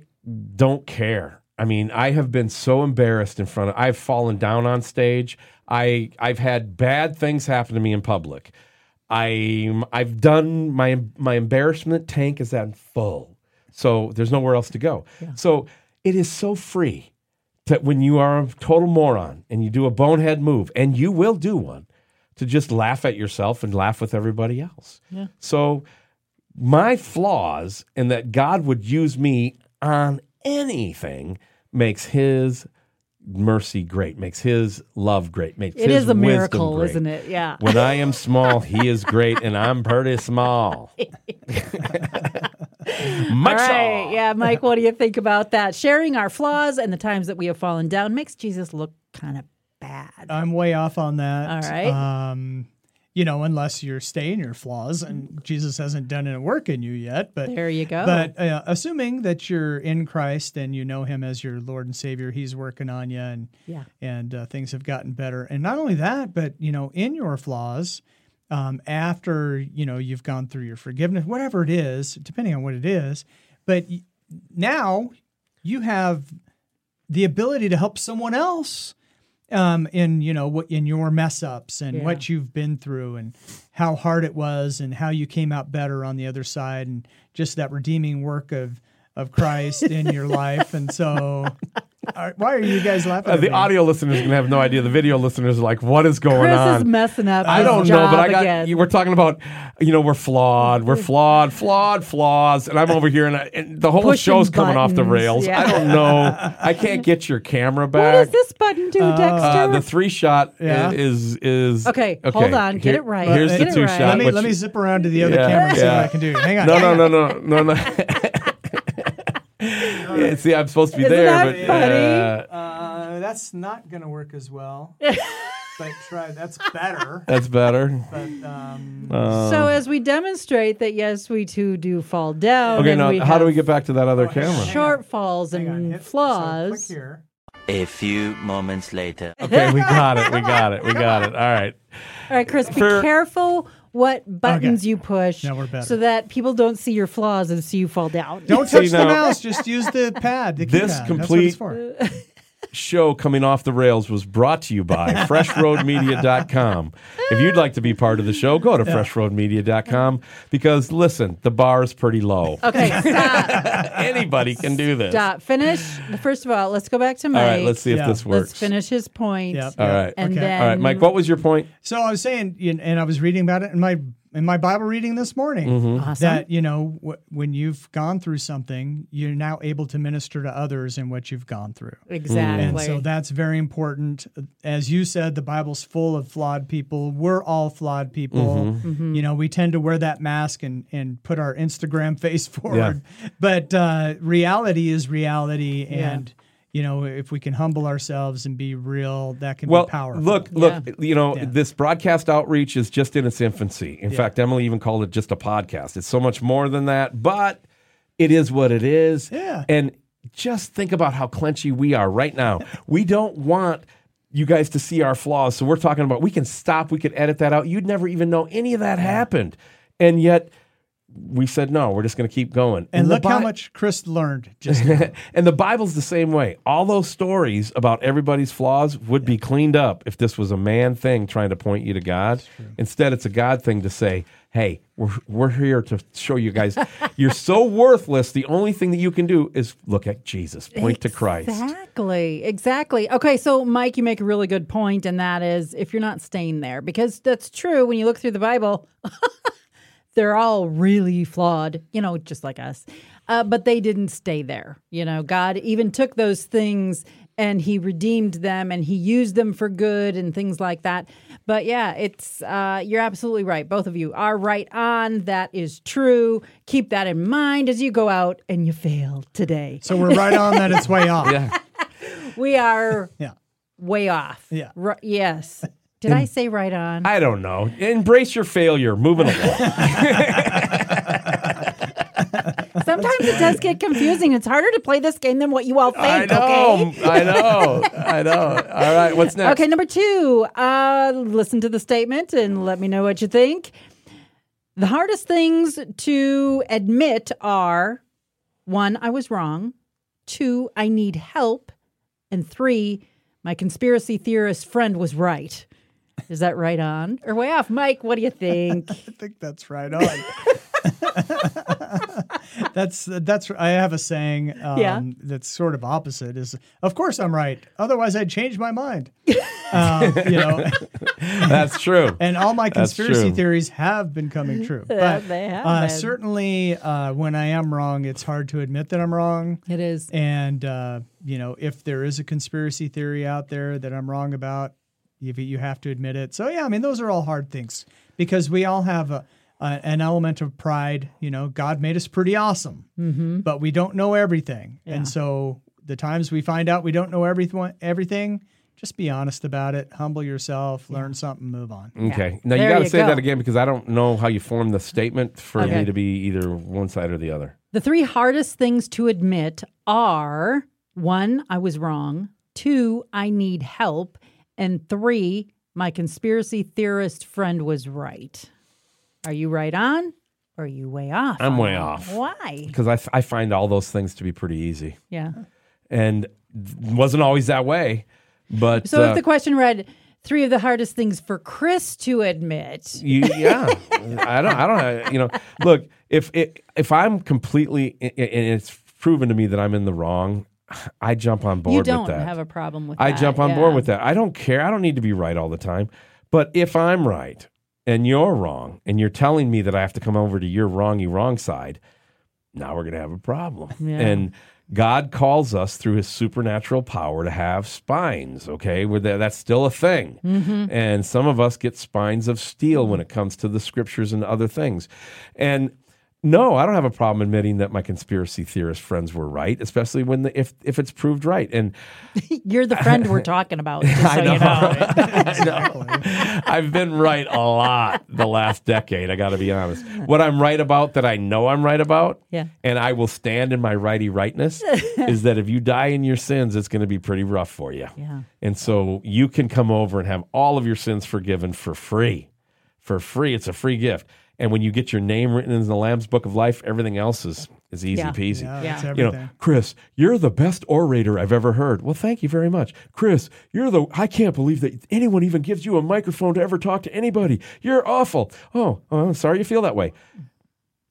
don't care. I mean, I have been so embarrassed in front of. I've fallen down on stage. I I've had bad things happen to me in public. I I've done my my embarrassment tank is at full, so there's nowhere else to go. So it is so free that when you are a total moron and you do a bonehead move, and you will do one, to just laugh at yourself and laugh with everybody else. Yeah. So my flaws and that God would use me on anything makes his mercy great, makes his love great, makes It his is a miracle, great. isn't it? Yeah. When I am small, he is great, and I'm pretty small. Much All right. all. Yeah, Mike, what do you think about that? Sharing our flaws and the times that we have fallen down makes Jesus look kind of bad. I'm way off on that. All right. Um, you know, unless you're staying your flaws, and Jesus hasn't done any work in you yet. But There you go. But uh, assuming that you're in Christ and you know Him as your Lord and Savior, He's working on you, and Yeah. and uh, things have gotten better. And not only that, but you know, in your flaws, um, after you know you've gone through your forgiveness, whatever it is, depending on what it is, but now you have the ability to help someone else um, in you know what in your mess ups and Yeah. what you've been through and how hard it was and how you came out better on the other side and just that redeeming work of of Christ in your life. And so, are- why are you guys laughing? Uh, at the me? audio listeners are gonna have no idea. The video listeners are like, "What is going Chris on?" is messing up. I don't know, but I got. again. You, we're talking about, you know, we're flawed, we're flawed, flawed, flaws, and I'm over here, and, I, and the whole Pushing show's coming off the rails. yeah. I don't know. I can't get your camera back. What does this button do, Dexter? Uh, the three shot Yeah. is is Okay, hold on, get it right. Here's Get the two right. shot. Let me which- let me zip around to the other Yeah, camera and see yeah. what I can do. Hang on. no, no, no, no, no, no. Yeah, See, I'm supposed to be Isn't there, that but funny? uh, Uh, that's not going to work as well. but try. That's better. that's better. But um, Uh, so as we demonstrate that yes, we too do fall down. okay, and now we how do we get back to that other Oh, camera? shortfalls hang and Hit- so flaws? click here. A few moments later. Okay, we got it. We got it. We got it. All right. All right, Chris, be For- careful what buttons Okay. you push Now we're better. so that people don't see your flaws and see you fall down. Don't See, touch the now- mouse. Just use the pad. The This keypad. complete- That's what it's for. show coming off the rails was brought to you by freshroadmedia.com. If you'd like to be part of the show, go to freshroadmedia.com because listen, the bar is pretty low. Okay, stop. Anybody can do this. stop. Finish. First of all, let's go back to Mike. All right, let's see if Yeah. this works. Let's finish his point. Yep. All right. And Okay. then All right, Mike, what was your point? So I was saying, you- and I was reading about it in my in my Bible reading this morning. Mm-hmm. Awesome. That you know, w- when you've gone through something, you're now able to minister to others in what you've gone through. exactly. And so that's very important. As you said, the Bible's full of flawed people. We're all flawed people. Mm-hmm. You know, we tend to wear that mask and, and put our Instagram face forward. But uh, reality is reality. Yeah. And, you know, if we can humble ourselves and be real, that can Well, be powerful. look, look, you know, Yeah. this broadcast outreach is just in its infancy. In fact, Emilee even called it just a podcast. It's so much more than that, but it is what it is. Yeah. And just think about how clenchy we are right now. we don't want you guys to see our flaws. So we're talking about we can stop, we could edit that out. You'd never even know any of that happened. And yet we said no. We're just going to keep going. And the look how much Chris learned just now. and the Bible's the same way. All those stories about everybody's flaws would be cleaned up if this was a man thing trying to point you to God. Instead, it's a God thing to say, "Hey, we're we're here to show you guys you're so worthless. The only thing that you can do is look at Jesus, point to Christ." Exactly. Exactly. Okay, so Mike, you make a really good point, and that is if you're not staying there, because that's true when you look through the Bible, they're all really flawed, you know, just like us. Uh, but they didn't stay there. You know, God even took those things and he redeemed them and he used them for good and things like that. But yeah, it's uh, you're absolutely right. Both of you are right on. That is true. Keep that in mind as you go out and you fail today. So we're right on that it's way off. Yeah. We are Yeah. way off. Yeah. Ri- yes. Did I say right on? I don't know. Embrace your failure. Moving along. Sometimes it does get confusing. It's harder to play this game than what you all I think. know. Okay. I know. I know. All right. What's next? Okay, number two. Uh, listen to the statement and let me know what you think. The hardest things to admit are one, I was wrong. Two, I need help. And three, my conspiracy theorist friend was right. Is that right on or way off? Mike, what do you think? I think that's right on. that's that's I have a saying um, Yeah. that's sort of opposite is of course I'm right otherwise I'd change my mind um, you know That's true. and all my conspiracy theories have been coming true but they have uh, been. certainly uh, when I am wrong it's hard to admit that I'm wrong It is. and uh, you know if there is a conspiracy theory out there that I'm wrong about you, you have to admit it so yeah I mean those are all hard things because we all have a, a, an element of pride you know God made us pretty awesome Mm-hmm. but we don't know everything Yeah. and so the times we find out we don't know everything everything just be honest about it humble yourself learn something move on Okay. Now you got to say go. that again because I don't know how you form the statement for Okay. me to be either one side or the other. The three hardest things to admit are one, I was wrong. Two, I need help. And three, my conspiracy theorist friend was right. Are you right on or are you way off? I'm way off. Why? Because I, f- I find all those things to be pretty easy Yeah. and wasn't always that way. But So uh, if the question read, three of the hardest things for Chris to admit, You, yeah, I don't. I don't. You know, look. If it, if I'm completely and it's proven to me that I'm in the wrong, I jump on board you don't have a problem with that. I that. jump on yeah. board with that. I don't care. I don't need to be right all the time. But if I'm right and you're wrong, and you're telling me that I have to come over to your wrongy wrong side, now we're going to have a problem. Yeah. And God calls us through His supernatural power to have spines. Okay, We're there, that's still a thing. Mm-hmm. And some of us get spines of steel when it comes to the scriptures and other things. And no, I don't have a problem admitting that my conspiracy theorist friends were right, especially when the, if if it's proved right. And You're the friend we're talking about. Just so I you know. I know. I've been right a lot the last decade. I got to be honest. What I'm right about, that I know I'm right about, Yeah. and I will stand in my righty rightness, is that if you die in your sins, it's going to be pretty rough for you. Yeah. And so you can come over and have all of your sins forgiven for free. For free. It's a free gift. And when you get your name written in the Lamb's Book of Life, everything else is, is easy Yeah. peasy yeah, Yeah. that's you know, Chris, you're the best orator I've ever heard. Well, thank you very much. Chris, you're the, I can't believe that anyone even gives you a microphone to ever talk to anybody. You're awful. Oh, oh I'm sorry you feel that way.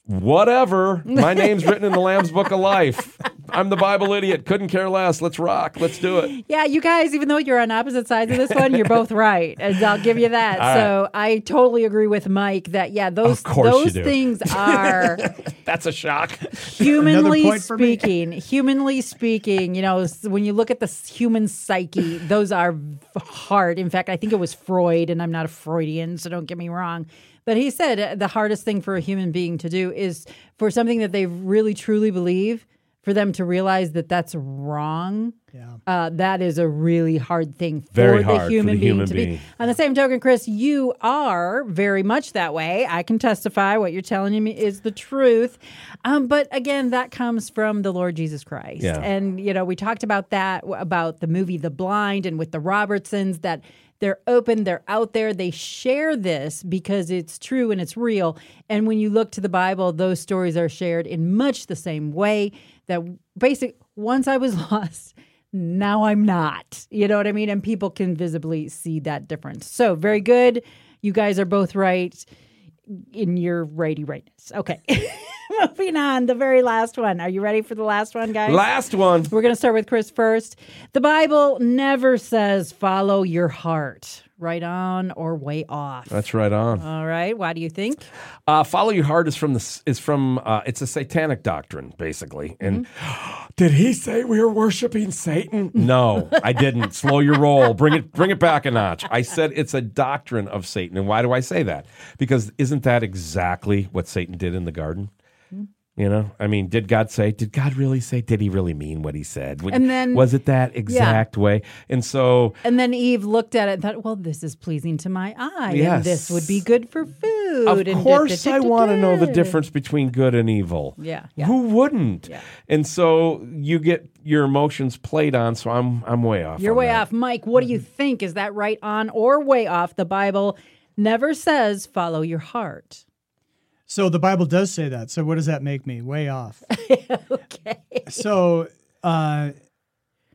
Whatever. My name's written in the Lamb's Book of Life. I'm the Bible idiot. Couldn't care less. Let's rock. Let's do it. Yeah, you guys, even though you're on opposite sides of this one, you're both right. And I'll give you that. All so I totally agree with Mike that yeah, those Of course you those things are That's a shock. humanly point for me. speaking, humanly speaking, you know, when you look at the human psyche, those are hard. In fact, I think it was Freud, and I'm not a Freudian, so don't get me wrong. But he said uh, the hardest thing for a human being to do is for something that they really truly believe, for them to realize that that's wrong. yeah Uh, that is a really hard thing for Very the hard for the human being human to being. be. On the same token, Chris, you are very much that way. I can testify what you're telling me is the truth. Um, but again, that comes from the Lord Jesus Christ. Yeah. And, you know, we talked about that, about the movie The Blind and with the Robertsons, that They're open, they're out there, they share this because it's true and it's real. And when you look to the Bible, those stories are shared in much the same way that basic once I was lost, now I'm not. You know what I mean? And people can visibly see that difference. So, very good. You guys are both right in your righty rightness. Okay. Moving on, the very last one. Are you ready for the last one, guys? Last one. We're going to start with Chris first. The Bible never says follow your heart, right on or way off. That's right on. All right. Why do you think? Uh, follow your heart is from the is from uh, it's a satanic doctrine basically. And Mm-hmm. did he say we were worshiping Satan? No, I didn't. Slow your roll. Bring it bring it back a notch. I said it's a doctrine of Satan. And why do I say that? Because isn't that exactly what Satan did in the garden? Mm-hmm. You know, I mean, did God say? Did God really say? Did he really mean what he said? Would- And then- was it that exact way? And so And then Eve looked at it and thought, well, this is pleasing to my eye. And Yes. this would be good for food. Of and da- course, da- I want to know the difference between good and evil. Yeah, yeah. Who wouldn't? Yeah. And so you get your emotions played on. So I'm I'm way off. You're way that. off. Mike, what do you think? Is that right on or way off? The Bible never says follow your heart. So the Bible does say that. So what does that make me? Way off. okay. So, uh,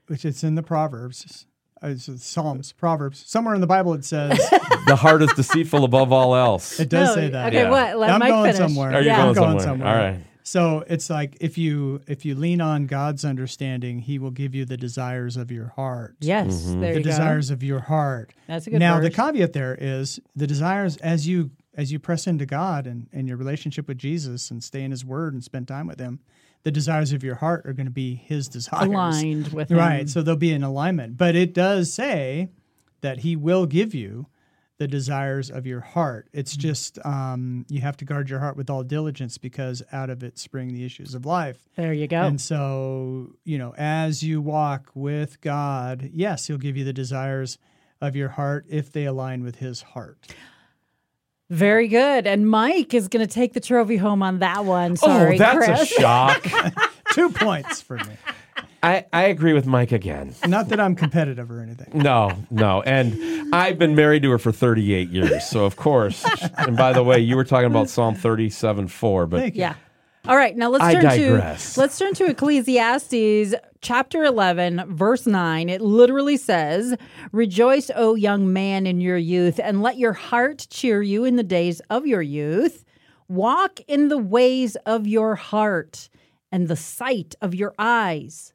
which it's in the Proverbs, uh, it's Psalms, Proverbs. Somewhere in the Bible it says The heart is deceitful above all else. it does No, say that. okay, Yeah. what? Let. I'm Mike going finish. somewhere. Are you Yeah. I'm going going somewhere? somewhere. All right. So it's like if you if you lean on God's understanding, He will give you the desires of your heart. Yes, Mm-hmm. there the you go. desires of your heart. That's a good now the caveat there is the desires as you as you press into God and, and your relationship with Jesus and stay in his word and spend time with him, the desires of your heart are going to be his desires. aligned with him. Right. So they'll be in alignment. But it does say that he will give you the desires of your heart. It's Mm-hmm. just um, you have to guard your heart with all diligence because out of it spring the issues of life. There you go. And so, you know, as you walk with God, yes, He'll give you the desires of your heart if they align with His heart. Very good. And Mike is going to take the trophy home on that one. Oh, Sorry, oh, that's Chris. a shock. Two points for me. I, I agree with Mike again. Not that I'm competitive or anything. No, no. And I've been married to her for 38 years. So, of course. And by the way, you were talking about Psalm 37 4, but Thank you. Yeah. All right, now let's turn to let's turn to Ecclesiastes chapter 11 verse 9. It literally says, "Rejoice, O young man, in your youth, and let your heart cheer you in the days of your youth. Walk in the ways of your heart and the sight of your eyes."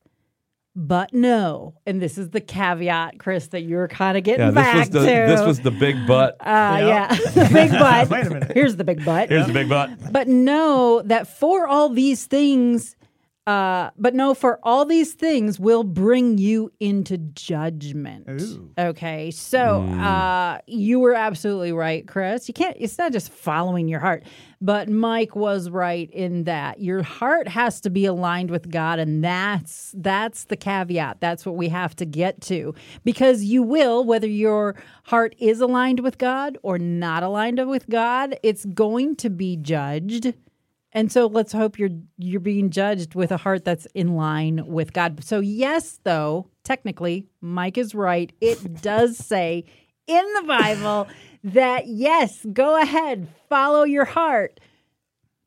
But no, and this is the caveat, Chris, that you're kind of getting yeah, this back was the to. this was the big butt. uh, yeah, the big butt. Wait a minute. Here's the big butt. Here's the big butt. But know that for all these things, uh, but no, for all these things will bring you into judgment. Okay, so uh, you were absolutely right, Chris. You can't. It's not just following your heart, but Mike was right in that your heart has to be aligned with God, and that's that's the caveat. That's what we have to get to because you will, whether your heart is aligned with God or not aligned with God, it's going to be judged. And so let's hope you're you're being judged with a heart that's in line with God. So yes, though, technically, Mike is right. It does say in the Bible that yes, go ahead, follow your heart.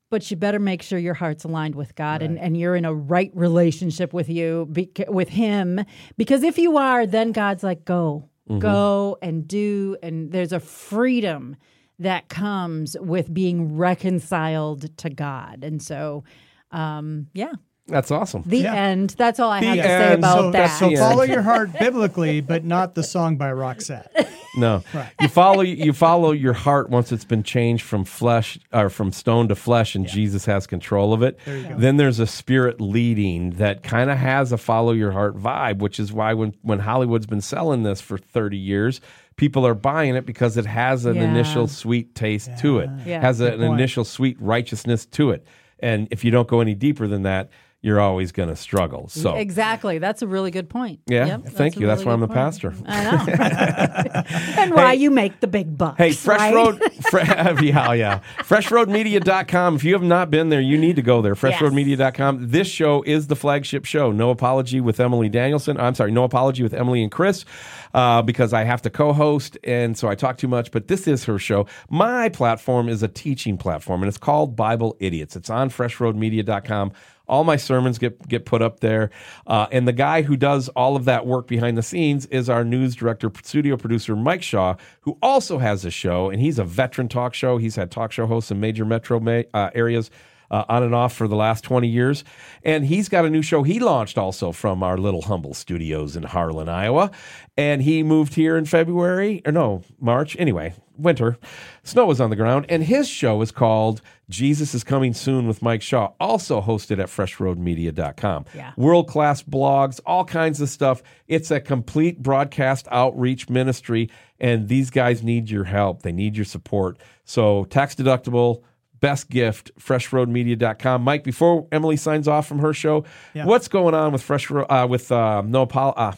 But you better make sure your heart's aligned with God and, and you're in a right relationship with you, bec- with Him. Because if you are, then God's like, go, mm-hmm. go and do. And there's a freedom that comes with being reconciled to God. And so, um, yeah, That's awesome. the Yeah. end. That's all I have The to say about so, that. so follow your heart biblically, but not the song by Roxette. No, Right. you follow you follow your heart once it's been changed from flesh or from stone to flesh, and Jesus has control of it. There you go. Then there's a spirit leading that kind of has a follow your heart vibe, which is why when when Hollywood's been selling this for 30 years, people are buying it because it has an Yeah. initial sweet taste to it, Yeah. has a- an point. initial sweet righteousness to it, and if you don't go any deeper than that. You're always going to struggle. So Exactly. That's a really good point. Yeah, Yep, thank a you. That's really why I'm the point. pastor. I know. and why you make the big bucks. Hey, Fresh right? Road, fre- yeah, yeah. FreshRoadMedia.com. If you have not been there, you need to go there. FreshRoadMedia.com. This show is the flagship show. No Apology with Emilee Danielson. I'm sorry, No Apology with Emilee and Chris, uh, because I have to co host, and so I talk too much, but this is her show. My platform is a teaching platform, and it's called Bible Idiots. It's on FreshRoadMedia.com. All my sermons get get put up there, uh, and the guy who does all of that work behind the scenes is our news director, studio producer Mike Shaw, who also has a show, and he's a veteran talk show. He's had talk show hosts in major metro ma- uh, areas. Uh, on and off for the last 20 years. And he's got a new show he launched also from our little humble studios in Harlan, Iowa. And he moved here in February, or no, March, anyway, winter. Snow was on the ground. And his show is called Jesus is Coming Soon with Mike Shaw, also hosted at freshroadmedia.com. Yeah. World class blogs, all kinds of stuff. It's a complete broadcast outreach ministry. And these guys need your help, they need your support. So, tax deductible best gift freshroadmedia.com mike before emilee signs off from her show Yeah. what's going on with fresh Ro- uh, with uh, no apol uh,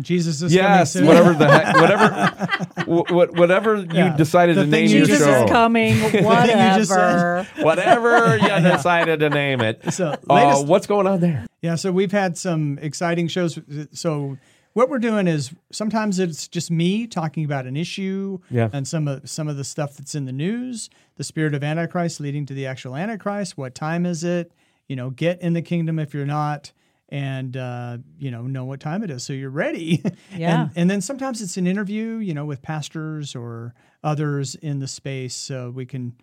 Jesus is yes coming soon. whatever the heck whatever wh- what, whatever you Yeah. decided The to name you your just show said. is coming. you just Whatever. whatever you decided to name it So, uh, what's going on there Yeah, so we've had some exciting shows. So what we're doing is sometimes it's just me talking about an issue Yeah. and some of some of the stuff that's in the news, the spirit of Antichrist leading to the actual Antichrist. What time is it? You know, get in the kingdom if you're not, and uh, you know know what time it is so you're ready. Yeah. and, and then sometimes it's an interview, you know, with pastors or others in the space, so we can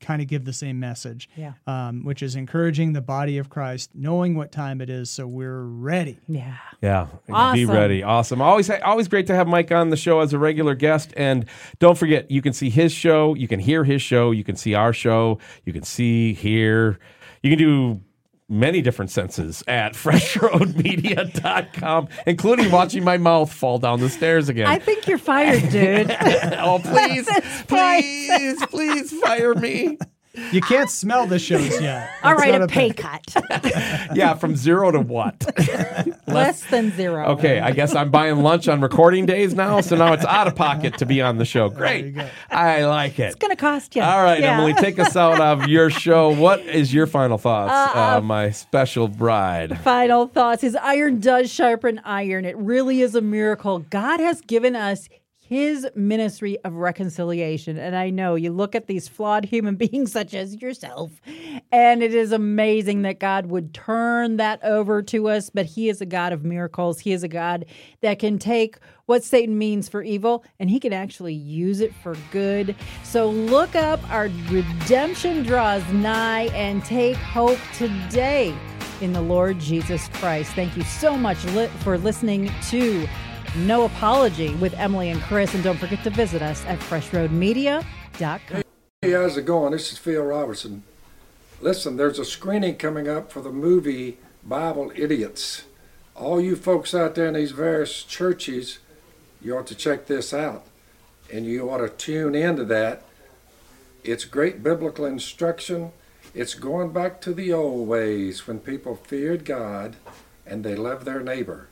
kind of give the same message Yeah. um, which is encouraging the body of Christ, knowing what time it is, so we're ready. Yeah. Yeah, be ready. Awesome. Always, always great to have Mike on the show as a regular guest. And don't forget, you can see his show, you can hear his show, you can see our show, you can see, hear, you can do many different senses at freshroadmedia.com, including watching my mouth fall down the stairs again. I think you're fired, dude. oh, please, please, please fire me. You can't smell the shows yet. All That's right, not a pay thing. cut. Yeah, from zero to what? Less than zero. Okay, I guess I'm buying lunch on recording days now, so now it's out of pocket to be on the show. Great. I like it. It's going to cost you. All right, Yeah. Emilee, take us out of your show. What is your final thoughts, uh, my special bride? Final thoughts is iron does sharpen iron. It really is a miracle. God has given us his ministry of reconciliation. And I know you look at these flawed human beings such as yourself, and it is amazing that God would turn that over to us. But he is a God of miracles. He is a God that can take what Satan means for evil and he can actually use it for good. So look up our redemption draws nigh and take hope today in the Lord Jesus Christ. Thank you so much for listening to No Apology with Emilee and Chris. And don't forget to visit us at freshroadmedia.com. Hey, how's it going? This is Phil Robertson. Listen, there's a screening coming up for the movie Bible Idiots. All you folks out there in these various churches, you ought to check this out. And you ought to tune into that. It's great biblical instruction. It's going back to the old ways when people feared God and they loved their neighbor.